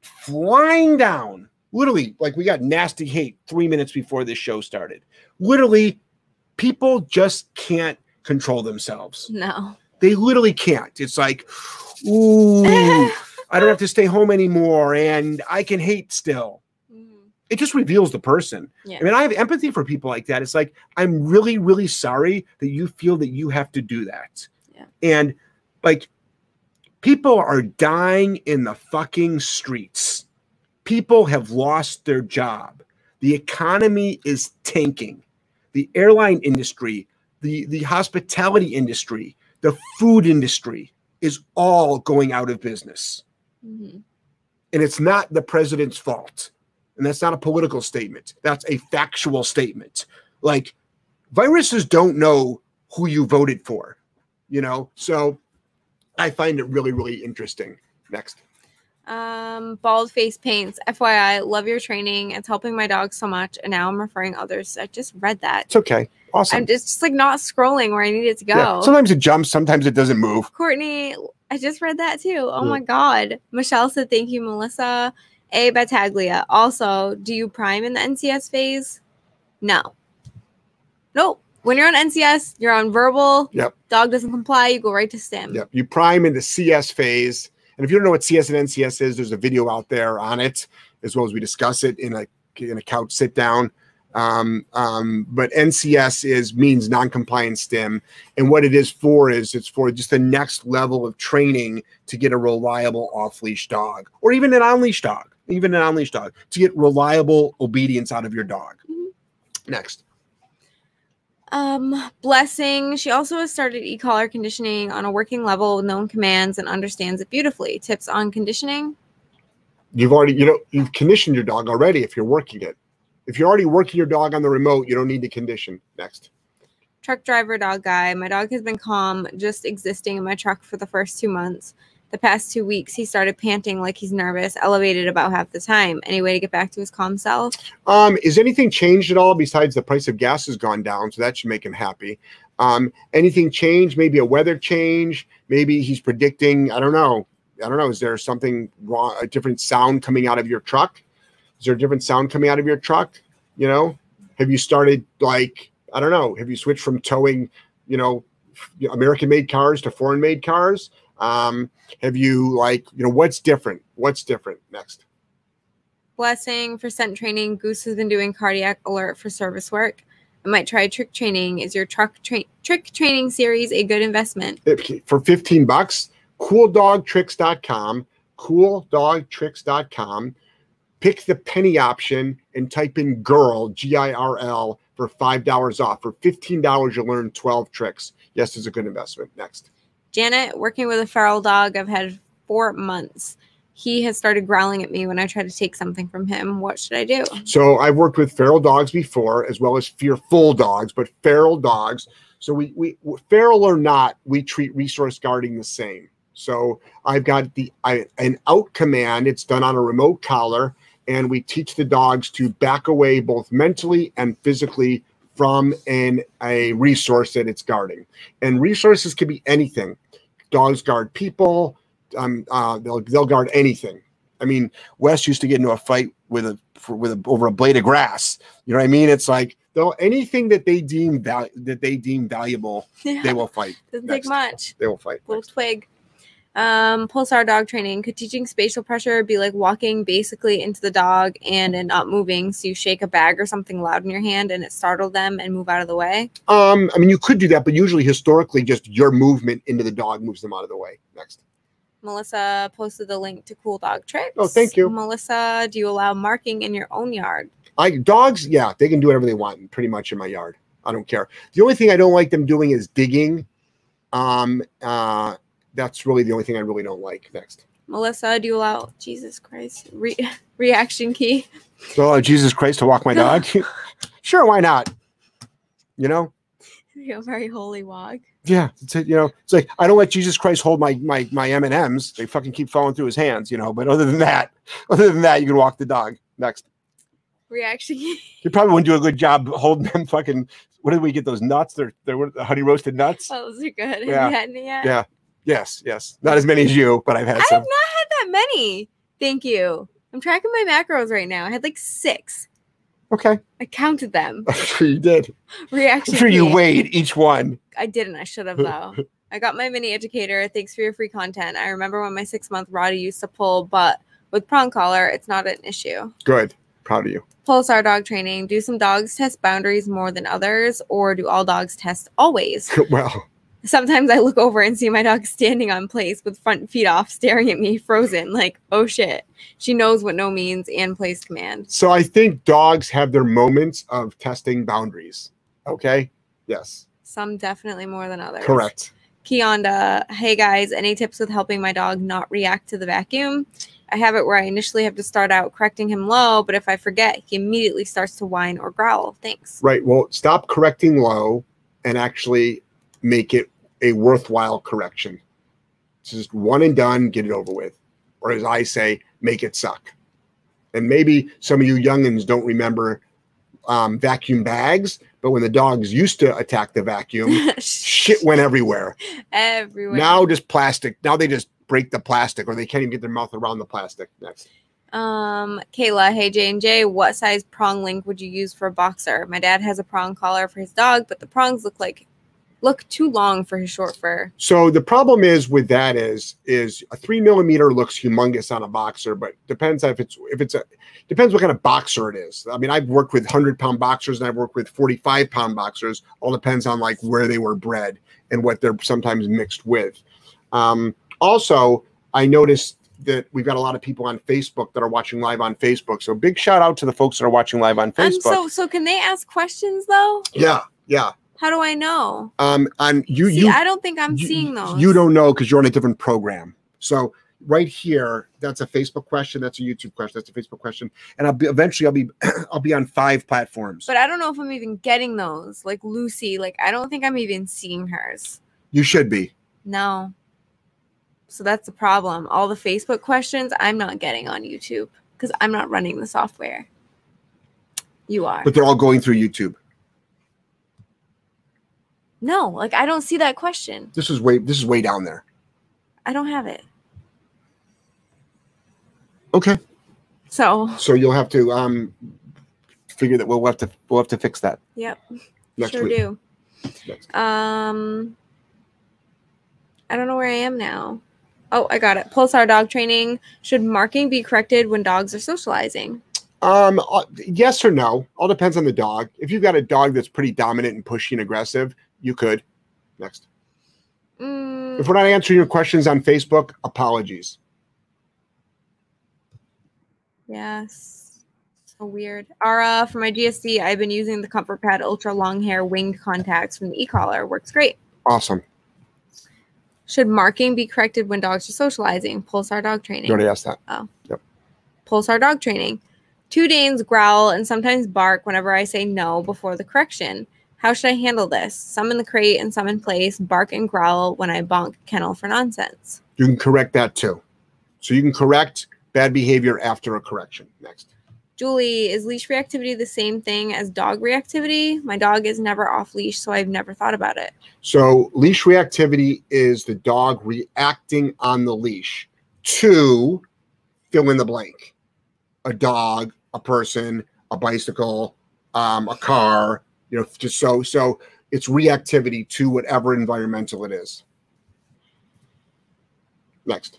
flying down, literally, like we got nasty hate three minutes before this show started. Literally, people just can't control themselves. No. They literally can't. It's like, ooh, I don't have to stay home anymore and I can hate still. It just reveals the person. Yeah. I mean, I have empathy for people like that. It's like, I'm really, really sorry that you feel that you have to do that. Yeah. And like, people are dying in the fucking streets. People have lost their job. The economy is tanking. The airline industry, the, the hospitality industry, the food industry is all going out of business Mhm. and it's not the president's fault. And that's not a political statement. That's a factual statement. Like viruses don't know who you voted for, you know? So I find it really, really interesting. Next. Um, bald face paints. FYI, love your training. It's helping my dog so much, and now I'm referring others. I just read that. It's okay. Awesome. I'm just, just like not scrolling where I need it to go. Yeah. Sometimes it jumps, sometimes it doesn't move. Courtney, I just read that too. Oh Yeah. my god. Michelle said thank you, Melissa. A Battaglia. Also, do you prime in the NCS phase? No. Nope. When you're on NCS, you're on verbal. Yep. Dog doesn't comply, you go right to stim. Yep. You prime in the CS phase. And if you don't know what CS and NCS is, there's a video out there on it, as well as we discuss it in a in a couch sit down. Um, um, but NCS is means non-compliant stim, and what it is for is it's for just the next level of training to get a reliable off-leash dog, or even an on-leash dog, even an on-leash dog, to get reliable obedience out of your dog. Mhm. Next. Um, blessing. She also has started e-collar conditioning on a working level with known commands and understands it beautifully. Tips on conditioning. You've already, you know, you've conditioned your dog already if you're working it. If you're already working your dog on the remote, you don't need to condition. Next. truck driver dog guy. My dog has been calm, just existing in my truck for the first two months. The past two weeks, he started panting like he's nervous, elevated about half the time. Any way to get back to his calm self? Um, is anything changed at all besides the price of gas has gone down? So that should make him happy. Um, anything changed? Maybe a weather change. Maybe he's predicting. I don't know. I don't know. Is there something wrong? A different sound coming out of your truck? Is there a different sound coming out of your truck? You know, have you started like I don't know? Have you switched from towing, you know, American-made cars to foreign-made cars? Um, have you like you know what's different? What's different? Next. Blessing for scent training. Goose has been doing cardiac alert for service work. I might try trick training. Is your truck tra- trick training series a good investment? For 15 bucks cooldogtricks.com cooldogtricks.com pick the penny option and type in girl g-i-r-l for five dollars off for $15 you'll learn 12 tricks yes it's a good investment next Janet, working with a feral dog, I've had four months. He has started growling at me when I try to take something from him. What should I do? so i've worked with feral dogs before as well as fearful dogs but feral dogs so we we feral or not we treat resource guarding the same so i've got the I, an out command it's done on a remote collar and we teach the dogs to back away both mentally and physically from an a resource that it's guarding and resources can be anything dogs guard people. Um uh they'll, they'll guard anything. I mean wes used to get into a fight with a for, with a, over a blade of grass. You know what i mean? It's like they'll anything that they deem val- that they deem valuable [LAUGHS] Yeah, they will fight. Doesn't next. take much. they will fight. Little twig. Um, pulsar dog training. Could teaching spatial pressure be like walking basically into the dog and and not moving? So you shake a bag or something loud in your hand and it startled them and move out of the way. um i mean you could do that but usually historically just your movement into the dog moves them out of the way next Melissa posted the link to Cool Dog Tricks. Oh, thank you. Melissa, do you allow marking in your own yard? I dogs, yeah, they can do whatever they want pretty much in my yard. I don't care. The only thing I don't like them doing is digging. Um, uh, that's really the only thing I really don't like. Next. Melissa, do you allow Jesus Christ re- [LAUGHS] reaction key? So, oh, Jesus Christ, to walk my dog? [LAUGHS] [LAUGHS] sure, why not? You know? You're a very holy walk. Yeah, it's you know, it's like I don't let Jesus Christ hold my my my M and M's. They fucking keep falling through his hands, you know. But other than that, other than that, you can walk the dog. Next. Reaction key. You probably wouldn't do a good job holding them fucking. What did we get those nuts? They're they're honey roasted nuts. Oh, those are good. Yeah. you had any yet? Yeah. Yes, yes. Not as many as you, but I've had I have not had that many. Thank you. I'm tracking my macros right now. I had like six. Okay. I counted them. [LAUGHS] I'm sure you did. Reaction. I'm sure you weighed each one. I didn't. I should have [LAUGHS] though. I got my mini educator. Thanks for your free content. I remember when my six month Roddy used to pull, but with prong collar, it's not an issue. Good. Proud of you. Pulsar dog training. Do some dogs test boundaries more than others, or do all dogs test always? [LAUGHS] well, Sometimes I look over and see my dog standing on place with front feet off, staring at me, frozen, like, oh shit. She knows what no means and place command. so I think dogs have their moments of testing boundaries. Okay. Yes. Some definitely more than others. Correct. Kionda, hey guys, any tips with helping my dog not react to the vacuum? I have it where I initially have to start out correcting him low, but if I forget, he immediately starts to whine or growl. Thanks. Right. Well, stop correcting low and actually make it a worthwhile correction. It's just one and done, get it over with. Or as I say, make it suck. And maybe some of you youngins don't remember um, vacuum bags, but when the dogs used to attack the vacuum, [LAUGHS] shit went everywhere. Everywhere. Now just plastic. Now they just break the plastic or they can't even get their mouth around the plastic. Next. Um, Kayla, hey J and J, what size prong link would you use for a boxer? My dad has a prong collar for his dog, but the prongs look like look too long for his short fur. So the problem is with that is is a three millimeter looks humongous on a boxer, but depends if it's if it's a depends what kind of boxer it is. I mean, I've worked with hundred pound boxers and I've worked with forty five pound boxers. All depends on like where they were bred and what they're sometimes mixed with. Um, also, I noticed that we've got a lot of people on Facebook that are watching live on Facebook. So big shout out to the folks that are watching live on Facebook. so so can they ask questions though? yeah, yeah. How do I know? Um, on you See, you I don't think I'm you- seeing those. You don't know because you're on a different program. So right here, that's a Facebook question. That's a YouTube question. That's a Facebook question. And I'll be eventually I'll be [CLEARS THROAT] I'll be on five platforms. But I don't know if I'm even getting those. Like Lucy, like I don't think I'm even seeing hers. you should be. No. So that's the problem. All the Facebook questions I'm not getting on YouTube because I'm not running the software. You are. But they're all going through YouTube. No, like I don't see that question. This is way this is way down there. I don't have it. Okay. So, So you'll have to um figure that we'll have to we'll have to fix that yep, next sure week. do. Next. Um, I don't know where I am now. Oh, I got it. Pulsar dog training. Should marking be corrected when dogs are socializing? Um, uh, yes or no? All depends on the dog. If you've got a dog that's pretty dominant and pushy and aggressive, you could. Next. Mm, If we're not answering your questions on Facebook, apologies. yes. So weird. Ara, for my GSD, I've been using the Comfort Pad Ultra Long Hair Winged Contacts from the e-collar. Works great. Awesome. Should marking be corrected when dogs are socializing? Pulsar dog You training. already asked that. Oh. Yep. Pulsar dog training. Two Danes growl and sometimes bark whenever I say no before the correction. How should I handle this? Some in the crate and some in place bark and growl when I bonk kennel for nonsense. You can correct that too. So you can correct bad behavior after a correction. Next. Julie, is leash reactivity the same thing as dog reactivity? My dog is never off leash, so I've never thought about it. So leash reactivity is the dog reacting on the leash to fill in the blank. A dog, a person, a bicycle, um, a car, you know, just so so it's reactivity to whatever environmental it is. Next.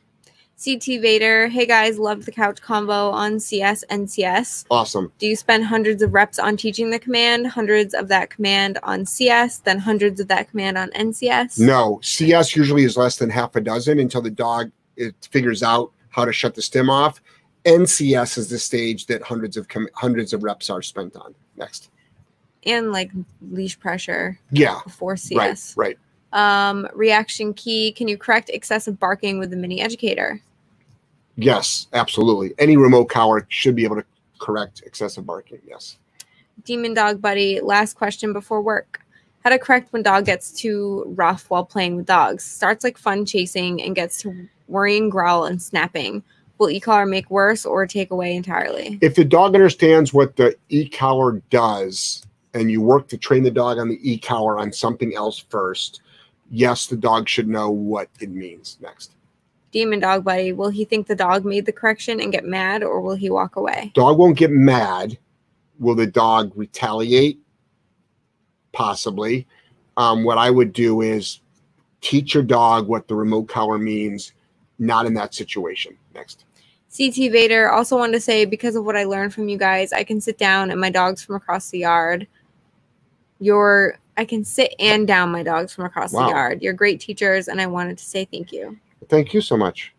CT Vader, hey guys, love the couch combo on CS NCS. Awesome. Do you spend hundreds of reps on teaching the command, hundreds of that command on CS, then hundreds of that command on NCS? No, CS usually is less than half a dozen until the dog it figures out how to shut the stim off. NCS is the stage that hundreds of com- hundreds of reps are spent on. Next. And like leash pressure Yeah, before CS. right, right. Um, reaction key. Can you correct excessive barking with the mini educator? Yes, absolutely. Any remote collar should be able to correct excessive barking. Yes. Demon dog buddy. Last question before work. How to correct when dog gets too rough while playing with dogs? Starts like fun chasing and gets to worrying, growl, and snapping. Will e-collar make worse or take away entirely? If the dog understands what the e collar does, and you work to train the dog on the e collar on something else first, yes, the dog should know what it means. Next. Demon dog buddy, will he think the dog made the correction and get mad or will he walk away? Dog won't get mad. Will the dog retaliate? Possibly. Um, what I would do is teach your dog what the remote collar means, not in that situation. Next. CT Vader also wanted to say because of what I learned from you guys, I can sit down and my dogs from across the yard. Your I can sit and down my dogs from across Wow. the yard. You're great teachers and I wanted to say thank you. Thank you so much.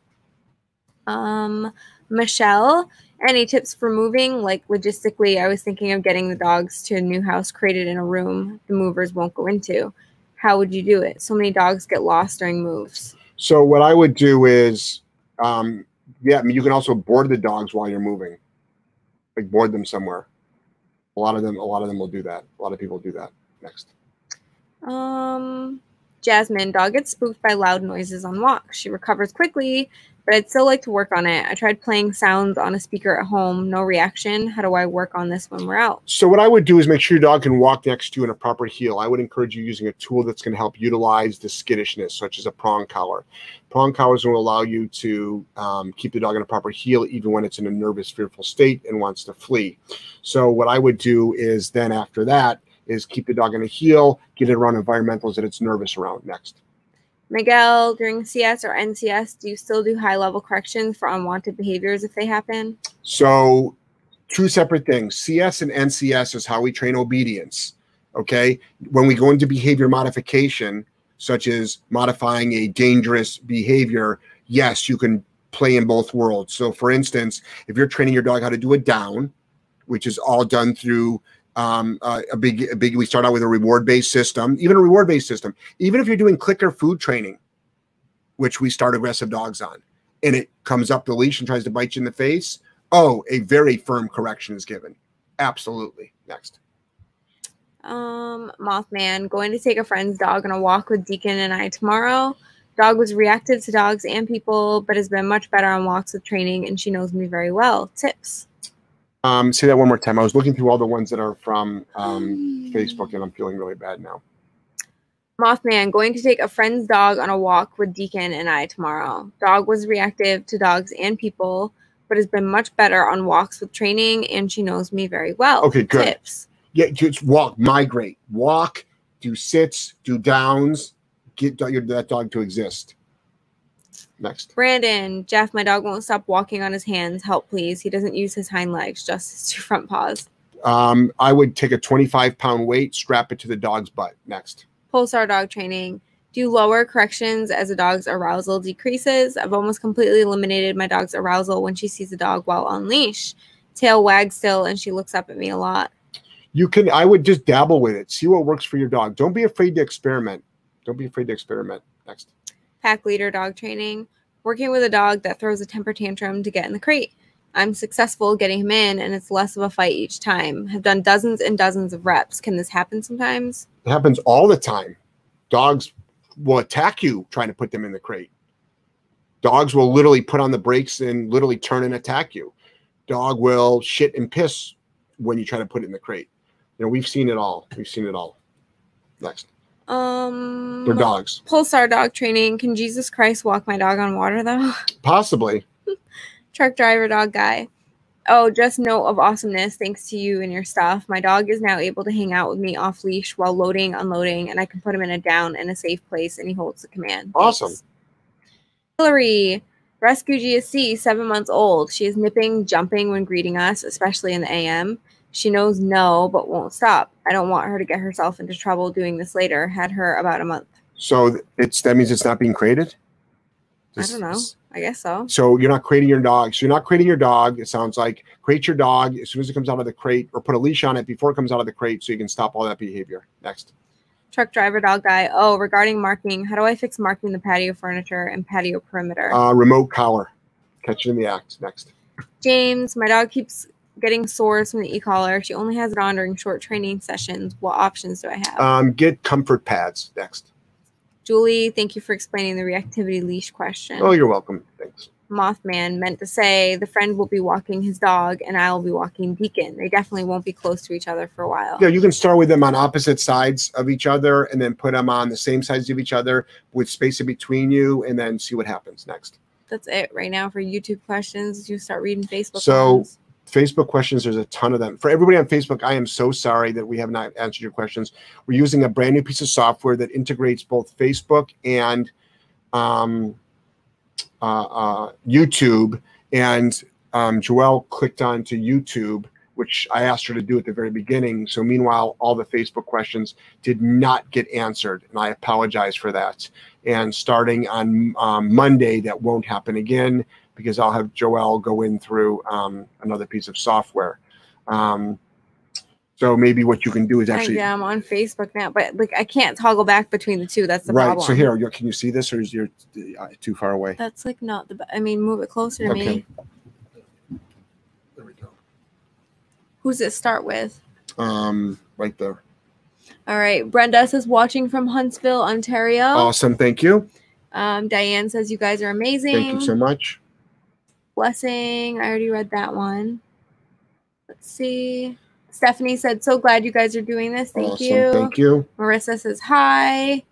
Um, Michelle, any tips for moving? Like logistically, I was thinking of getting the dogs to a new house created in a room the movers won't go into. How would you do it? So many dogs get lost during moves. So what I would do is, um, yeah, I mean, you can also board the dogs while you're moving, like board them somewhere. A lot of them, a lot of them will do that. A lot of people do that. Next. Um, Jasmine, dog gets spooked by loud noises on walks. She recovers quickly, but I'd still like to work on it. I tried playing sounds on a speaker at home, no reaction. How do I work on this when we're out? So what I would do is make sure your dog can walk next to you in a proper heel. I would encourage you using a tool that's going to help utilize the skittishness, such as a prong collar. Prong collars will allow you to um, keep the dog in a proper heel, even when it's in a nervous, fearful state and wants to flee. So what I would do is then after that is keep the dog in a heel, get it around environmentals that it's nervous around. Next. Miguel, during CS or NCS, do you still do high level corrections for unwanted behaviors if they happen? So, two separate things. CS and NCS is how we train obedience. Okay. When we go into behavior modification, such as modifying a dangerous behavior, yes, you can play in both worlds. So, for instance, if you're training your dog how to do a down, which is all done through um, uh, a big, a big, we start out with a reward based system, even a reward based system. Even if you're doing clicker food training, which we start aggressive dogs on, and it comes up the leash and tries to bite you in the face, oh, a very firm correction is given. Absolutely. Next. Um, Mothman, going to take a friend's dog on a walk with Deacon and I tomorrow. Dog was reactive to dogs and people, but has been much better on walks with training, and she knows me very well. Tips. Um, say that one more time. I was looking through all the ones that are from um, [GASPS] Facebook, and I'm feeling really bad now. Mothman, going to take a friend's dog on a walk with Deacon and I tomorrow. Dog was reactive to dogs and people, but has been much better on walks with training, and she knows me very well. Okay, good. Tips. Yeah, just walk, migrate, walk, do sits, do downs, get your- that dog to exist. Next. Brandon, Jeff, my dog won't stop walking on his hands. Help, please. He doesn't use his hind legs, just his [LAUGHS] two front paws. Um, I would take a 25 pound weight, strap it to the dog's butt. Next. Pulsar dog training. Do lower corrections as a dog's arousal decreases. I've almost completely eliminated my dog's arousal when she sees a dog while on leash. Tail wags still, and she looks up at me a lot. You can, I would just dabble with it, see what works for your dog. Don't be afraid to experiment. Don't be afraid to experiment. Next. Pack leader dog training. Working with a dog that throws a temper tantrum to get in the crate. I'm successful getting him in, and it's less of a fight each time. Have done dozens and dozens of reps. Can this happen sometimes? It happens all the time. Dogs will attack you trying to put them in the crate. Dogs will literally put on the brakes and literally turn and attack you. Dog will shit and piss when you try to put it in the crate. You know, we've seen it all. We've seen it all. Next. Um, They're dogs. Pulsar dog training. Can Jesus Christ walk my dog on water though? [LAUGHS] Possibly. Truck driver dog guy. Oh, just note of awesomeness. Thanks to you and your stuff, my dog is now able to hang out with me off leash while loading, unloading, and I can put him in a down in a safe place, and he holds the command. Awesome. Thanks. Hillary, rescue GSC, seven months old. She is nipping, jumping when greeting us, especially in the AM. She knows no, but won't stop. I don't want her to get herself into trouble doing this later. Had her about a month. So it's that means it's not being created. I don't know. I guess so. So you're not creating your dog. So you're not creating your dog. It sounds like create your dog as soon as it comes out of the crate, or put a leash on it before it comes out of the crate, so you can stop all that behavior. Next. Truck driver dog guy. Oh, regarding marking, how do I fix marking the patio furniture and patio perimeter? Uh, remote collar. Catch it in the act. Next. James, my dog keeps getting sores from the e-collar. She only has it on during short training sessions. What options do I have? Um, get comfort pads. Next. Julie, thank you for explaining the reactivity leash question. Oh, you're welcome. Thanks. Mothman meant to say the friend will be walking his dog and I will be walking Deacon. They definitely won't be close to each other for a while. Yeah, you can start with them on opposite sides of each other, and then put them on the same sides of each other with space in between you, and then see what happens next. That's it right now for YouTube questions. You start reading Facebook. So- ones. Facebook questions, there's a ton of them. For everybody on Facebook, I am so sorry that we have not answered your questions. We're using a brand new piece of software that integrates both Facebook and um, uh, uh, YouTube. And um, Joelle clicked on to YouTube, which I asked her to do at the very beginning. So, meanwhile, all the Facebook questions did not get answered. And I apologize for that. And starting on um, Monday, that won't happen again because I'll have Joelle go in through um, another piece of software. Um, so maybe what you can do is actually yeah, I'm on Facebook now, but like I can't toggle back between the two. That's the right. problem. So here, can you see this, or is you're uh, too far away? That's like not the. I mean, move it closer to Okay. me. There we go. Who's it start with? Um, right there. All right. Brenda says watching from Huntsville, Ontario. Awesome. Thank you. Um, Diane says you guys are amazing. Thank you so much. Blessing. I already read that one. Let's see. Stephanie said, "So glad you guys are doing this. Thank awesome. you." Thank you. Marissa says hi.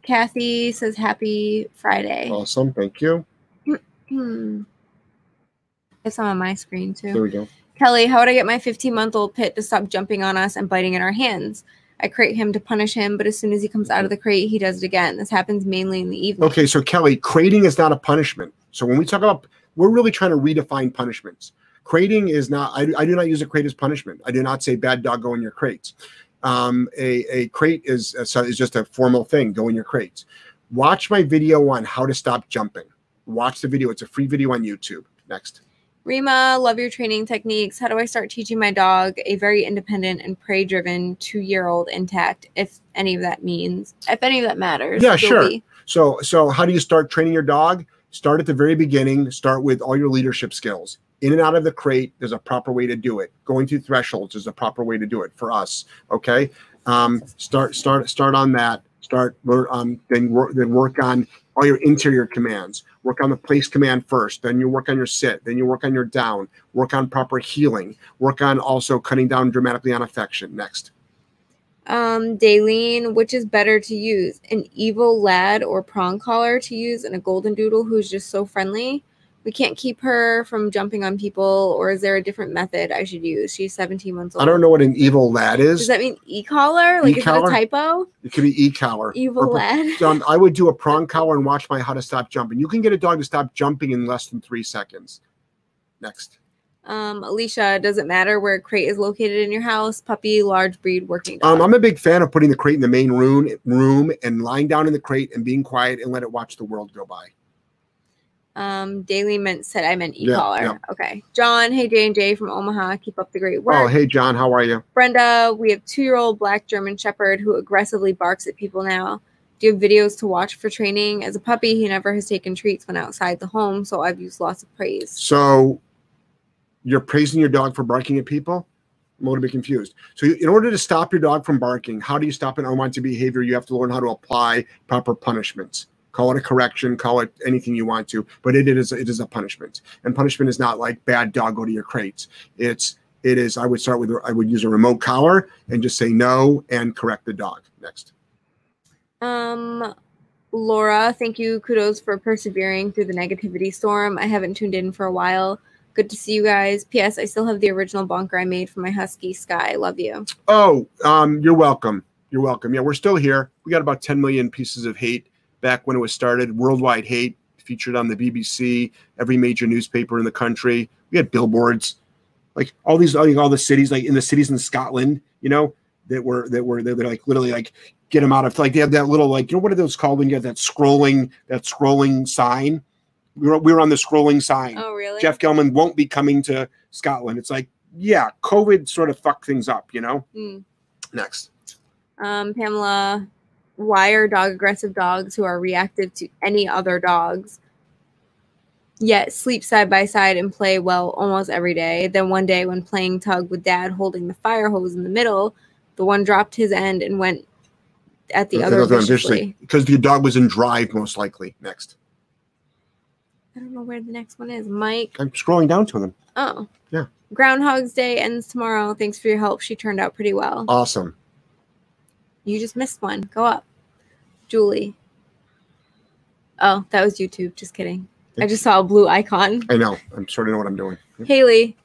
Kathy says happy Friday. Awesome. Thank you. [CLEARS THROAT] It's on my screen too. There we go. Kelly, how would I get my 15 month old pit to stop jumping on us and biting in our hands? I crate him to punish him, but as soon as he comes out of the crate, he does it again. This happens mainly in the evening. Okay, so Kelly, crating is not a punishment. So when we talk about, we're really trying to redefine punishments. Crating is not. I, I do not use a crate as punishment. I do not say bad dog go in your crates. Um, a, a crate is uh, is just a formal thing. Go in your crates. Watch my video on how to stop jumping. Watch the video. It's a free video on YouTube. Next. Rima, love your training techniques. How do I start teaching my dog a very independent and prey driven two year old intact, if any of that means, if any of that matters? Yeah, sure. Joby? So so how do you start training your dog? Start at the very beginning. Start with all your leadership skills. In and out of the crate, there's a proper way to do it. Going through thresholds is a proper way to do it for us. Okay. Um, start start start on that. Start um, then work then work on all your interior commands. Work on the place command first. Then you work on your sit. Then you work on your down. Work on proper heeling. Work on also cutting down dramatically on affection. Next. Um, Daleen, which is better to use? An evil lad or prong collar to use and a golden doodle who's just so friendly? We can't keep her from jumping on people, or is there a different method I should use? She's 17 months old. I don't know what an evil lad is. Does that mean e-collar? Like, E-collar? is it a typo? It could be e-collar. Evil Or- lad. [LAUGHS] um, I would do a prong collar and watch my how to stop jumping. You can get a dog to stop jumping in less than three seconds. Next. Um, Alicia, does it matter where a crate is located in your house? Puppy, large breed, working dog. Um, I'm a big fan of putting the crate in the main room, room and lying down in the crate and being quiet and let it watch the world go by. Um, Daily meant said I meant Yeah, e-collar. yeah. Okay. John, hey J and J from Omaha, keep up the great work. Oh, hey John, how are you? Brenda, we have two-year-old black German Shepherd who aggressively barks at people now. Do you have videos to watch for training? As a puppy, he never has taken treats when outside the home, so I've used lots of praise. So you're praising your dog for barking at people? I'm a little bit confused. So in order to stop your dog from barking, how do you stop an unwanted behavior? You have to learn how to apply proper punishments. Call it a correction, call it anything you want to, but it is it is a punishment. And punishment is not like bad dog go to your crates. It's it is I would start with I would use a remote collar and just say no and correct the dog. Next. Um, Laura, thank you. Kudos for persevering through the negativity storm. I haven't tuned in for a while. Good to see you guys. P.S. I still have the original bonker I made for my husky Sky. Love you. Oh, um, you're welcome. You're welcome. Yeah, we're still here. We got about 10 million pieces of hate back when it was started. Worldwide hate featured on the BBC, every major newspaper in the country. We had billboards, like all these, like all the cities, like in the cities in Scotland, you know, that were that were they're, like literally like get them out of like they have that little like you know what are those called when you have that scrolling that scrolling sign. We were, we were on the scrolling sign. Oh, really? Jeff Gellman won't be coming to Scotland. It's like, yeah, COVID sort of fucked things up, you know. Hmm. Next. Um, Pamela, why are dog aggressive dogs who are reactive to any other dogs yet sleep side by side and play well almost every day? Then one day, when playing tug with dad holding the fire hose in the middle, the one dropped his end and went at the other viciously. because your dog was in drive, most likely. Next, I don't know where the next one is. Mike. I'm scrolling down to them. Oh. Yeah. Groundhog's Day ends tomorrow. Thanks for your help. She turned out pretty well. Awesome. You just missed one. Go up. Julie. Oh, that was YouTube. Just kidding. I just saw a blue icon. I know. I'm sort of know what I'm doing Haley,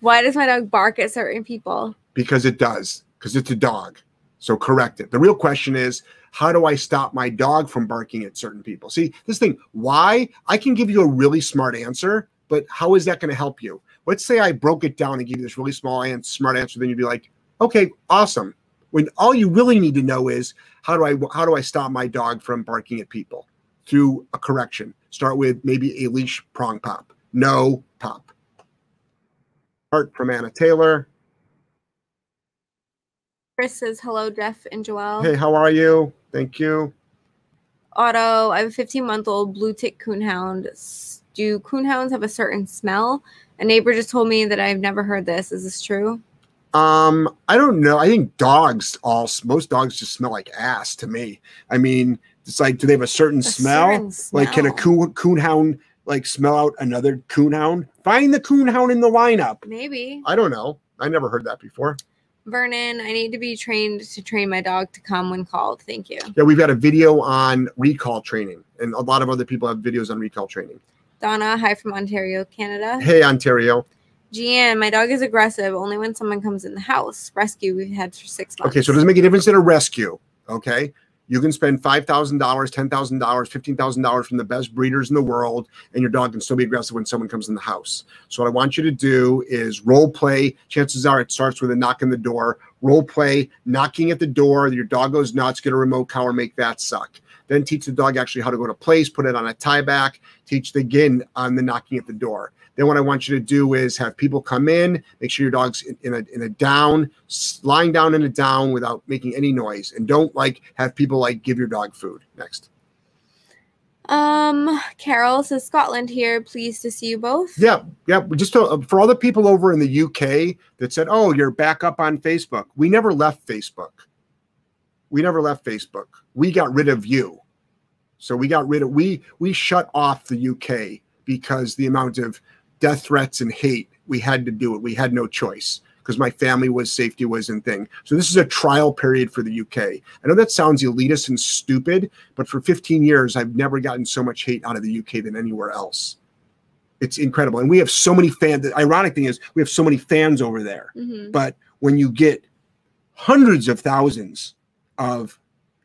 why does my dog bark at certain people? because it does because it's a dog. So correct it. The real question is, how do I stop my dog from barking at certain people? See, this thing, why? I can give you a really smart answer, but how is that going to help you? Let's say I broke it down and give you this really small and smart answer, then you'd be like, okay, awesome. When all you really need to know is how do I how do I stop my dog from barking at people through a correction? Start with maybe a leash prong pop. No pop. Art from Anna Taylor. Chris says hello, Jeff and Joelle. Hey, how are you? Thank you. Otto, I have a 15 month old blue tick coonhound. Do coonhounds have a certain smell? A neighbor just told me that I've never heard this. Is this true? Um, I don't know. I think dogs all most dogs just smell like ass to me. I mean, it's like, do they have a certain A smell? certain Like, can a coon coonhound like smell out another coonhound? Find the coonhound in the lineup. Maybe. I don't know. I never heard that before. Vernon, I need to be trained to train my dog to come when called. Thank you. Yeah, we've got a video on recall training, and a lot of other people have videos on recall training. Donna, hi from Ontario, Canada. Hey, Ontario. Gian, my dog is aggressive only when someone comes in the house. Rescue we've had for six months. Okay, so it doesn't make a difference in a rescue. Okay. You can spend five thousand dollars, ten thousand dollars, fifteen thousand dollars from the best breeders in the world, and your dog can still be aggressive when someone comes in the house. So what I want you to do is role play. Chances are it starts with a knock on the door. Role play, knocking at the door. Your dog goes nuts. Get a remote collar, make that suck. Then teach the dog actually how to go to place, put it on a tie back. Teach the again on the knocking at the door. Then what I want you to do is have people come in, make sure your dog's in, in a in a down, lying down in a down without making any noise, and don't like have people like give your dog food. Next, Um, Carol says Scotland here. Pleased to see you both. yeah, yeah. Just to, for all the people over in the UK that said, "Oh, you're back up on Facebook," we never left Facebook. We never left Facebook. We got rid of you. So we got rid of we we shut off the UK because the amount of death threats and hate we had to do it. We had no choice because my family was safety was in thing. So this is a trial period for the UK. I know that sounds elitist and stupid, but for 15 years I've never gotten so much hate out of the UK than anywhere else. It's incredible. And we have so many fans. The ironic thing is we have so many fans over there. hmm But when you get hundreds of thousands of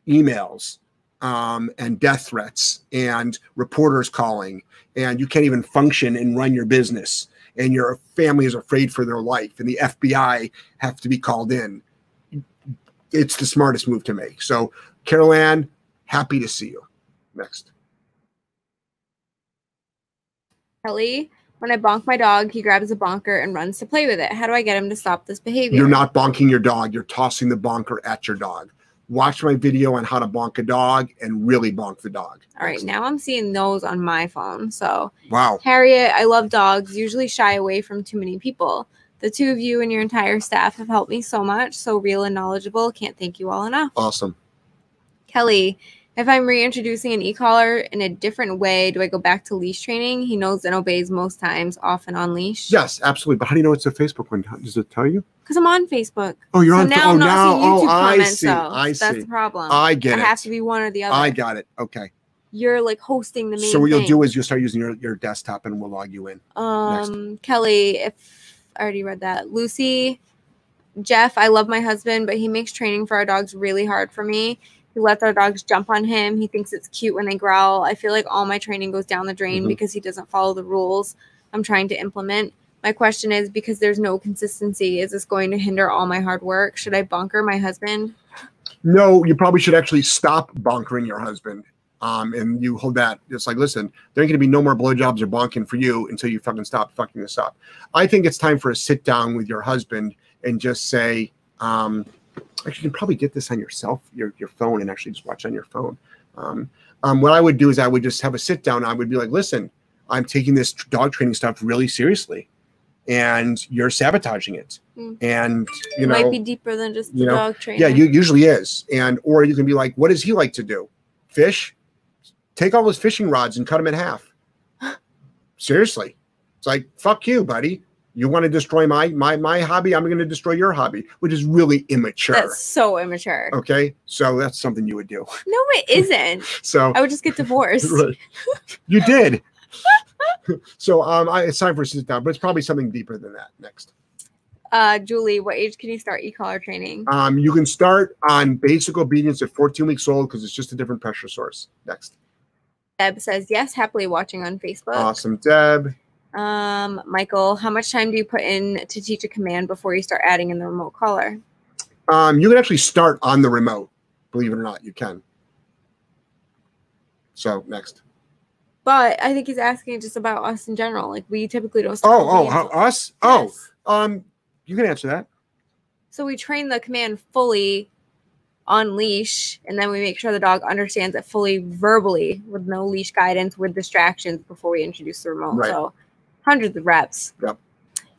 emails um, and death threats and reporters calling, and you can't even function and run your business, and your family is afraid for their life, and the FBI have to be called in, it's the smartest move to make. So, Carol Ann, happy to see you. Next. Kelly, when I bonk my dog, he grabs a bonker and runs to play with it. How do I get him to stop this behavior? You're not bonking your dog, you're tossing the bonker at your dog. Watch my video on how to bonk a dog and really bonk the dog. All right, now I'm seeing those on my phone. So, Wow. Harriet, I love dogs, usually shy away from too many people. The two of you and your entire staff have helped me so much. So real and knowledgeable. Can't thank you all enough. Awesome. Kelly, if I'm reintroducing an e-collar in a different way, do I go back to leash training? He knows and obeys most times, off and on leash. Yes, absolutely. But how do you know it's a Facebook one? Does it tell you? Because I'm on Facebook. Oh, you're so on. now oh, I'm not now. seeing YouTube oh, I comments. see. though. I That's the problem. I get I it. have to be one or the other. I got it. Okay. You're like hosting the main. So what you'll thing. do is you'll start using your, your desktop and we'll log you in. Um, Kelly, if I already read that. Lucy, Jeff, I love my husband, but he makes training for our dogs really hard for me. He lets our dogs jump on him. He thinks it's cute when they growl. I feel like all my training goes down the drain Mhm. because he doesn't follow the rules I'm trying to implement. My question is because there's no consistency, is this going to hinder all my hard work? Should I bonker my husband? No, you probably should actually stop bonkering your husband. Um, and you hold that. It's like, listen, there ain't gonna be no more blowjobs or bonking for you until you fucking stop fucking this up. I think it's time for a sit down with your husband and just say, um, actually, you can probably get this on yourself, your your phone, and actually just watch on your phone. Um, um, what I would do is I would just have a sit down. I would be like, listen, I'm taking this dog training stuff really seriously, and you're sabotaging it. Hmm. And you It know, might be deeper than just the you know, dog training. yeah, you usually is. And or you can be like, what does he like to do? Fish? Take all those fishing rods and cut them in half. [LAUGHS] Seriously. It's like, fuck you, buddy. You want to destroy my my my hobby? I'm going to destroy your hobby, which is really immature. That's so immature. okay, so that's something you would do. No, it [LAUGHS] isn't. So I would just get divorced. [LAUGHS] You did. [LAUGHS] so um, I, it's time for a sit down, but it's probably something deeper than that. Next. Uh, Julie, what age can you start e-collar training? Um, you can start on basic obedience at 14 weeks old because it's just a different pressure source. Next. Deb says yes, happily watching on Facebook. Awesome, Deb. Um, Michael, how much time do you put in to teach a command before you start adding in the remote collar? Um, you can actually start on the remote. Believe it or not, you can. So next. But I think he's asking just about us in general. Like we typically don't. Oh, start oh, obedience how, until- us? Oh, um, you can answer that. So we train the command fully on leash, and then we make sure the dog understands it fully verbally with no leash guidance, with distractions before we introduce the remote. Right. So hundreds of reps. Yep.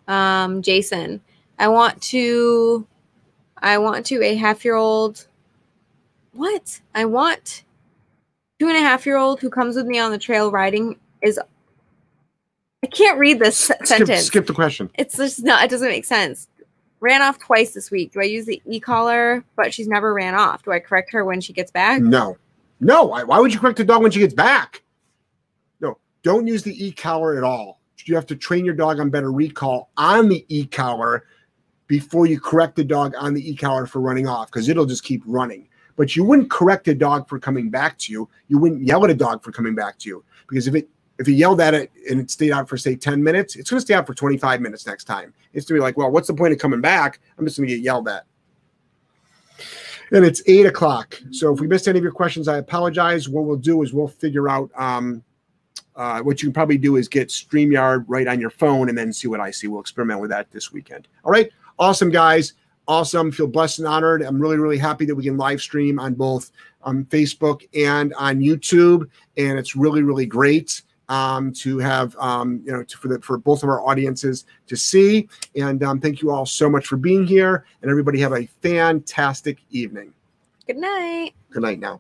Um, Jason, I want to, I want to a half year old. What I want two and a half year old who comes with me on the trail riding is. I can't read this Skip, sentence skip the question. it's just not it doesn't make sense ran off twice this week do i use the e-collar but she's never ran off do i correct her when she gets back No, no. Why, why would you correct the dog when she gets back? No, don't use the e collar at all. You have to train your dog on better recall on the e collar before you correct the dog on the e collar for running off because it'll just keep running. But you wouldn't correct a dog for coming back to you. You wouldn't yell at a dog for coming back to you because if it if you yelled at it and it stayed out for say 10 minutes, it's going to stay out for 25 minutes next time. It's going to be like, well, what's the point of coming back? I'm just going to get yelled at. And it's eight o'clock. So if we missed any of your questions, I apologize. What we'll do is we'll figure out um, uh, what you can probably do is get StreamYard right on your phone and then see what I see. We'll experiment with that this weekend. All right. Awesome, guys. Awesome. Feel blessed and honored. I'm really, really happy that we can live stream on both um, Facebook and on YouTube. And it's really, really great um, to have, um, you know, to, for, the, for both of our audiences to see. And um, thank you all so much for being here. And everybody have a fantastic evening. good night Good night now.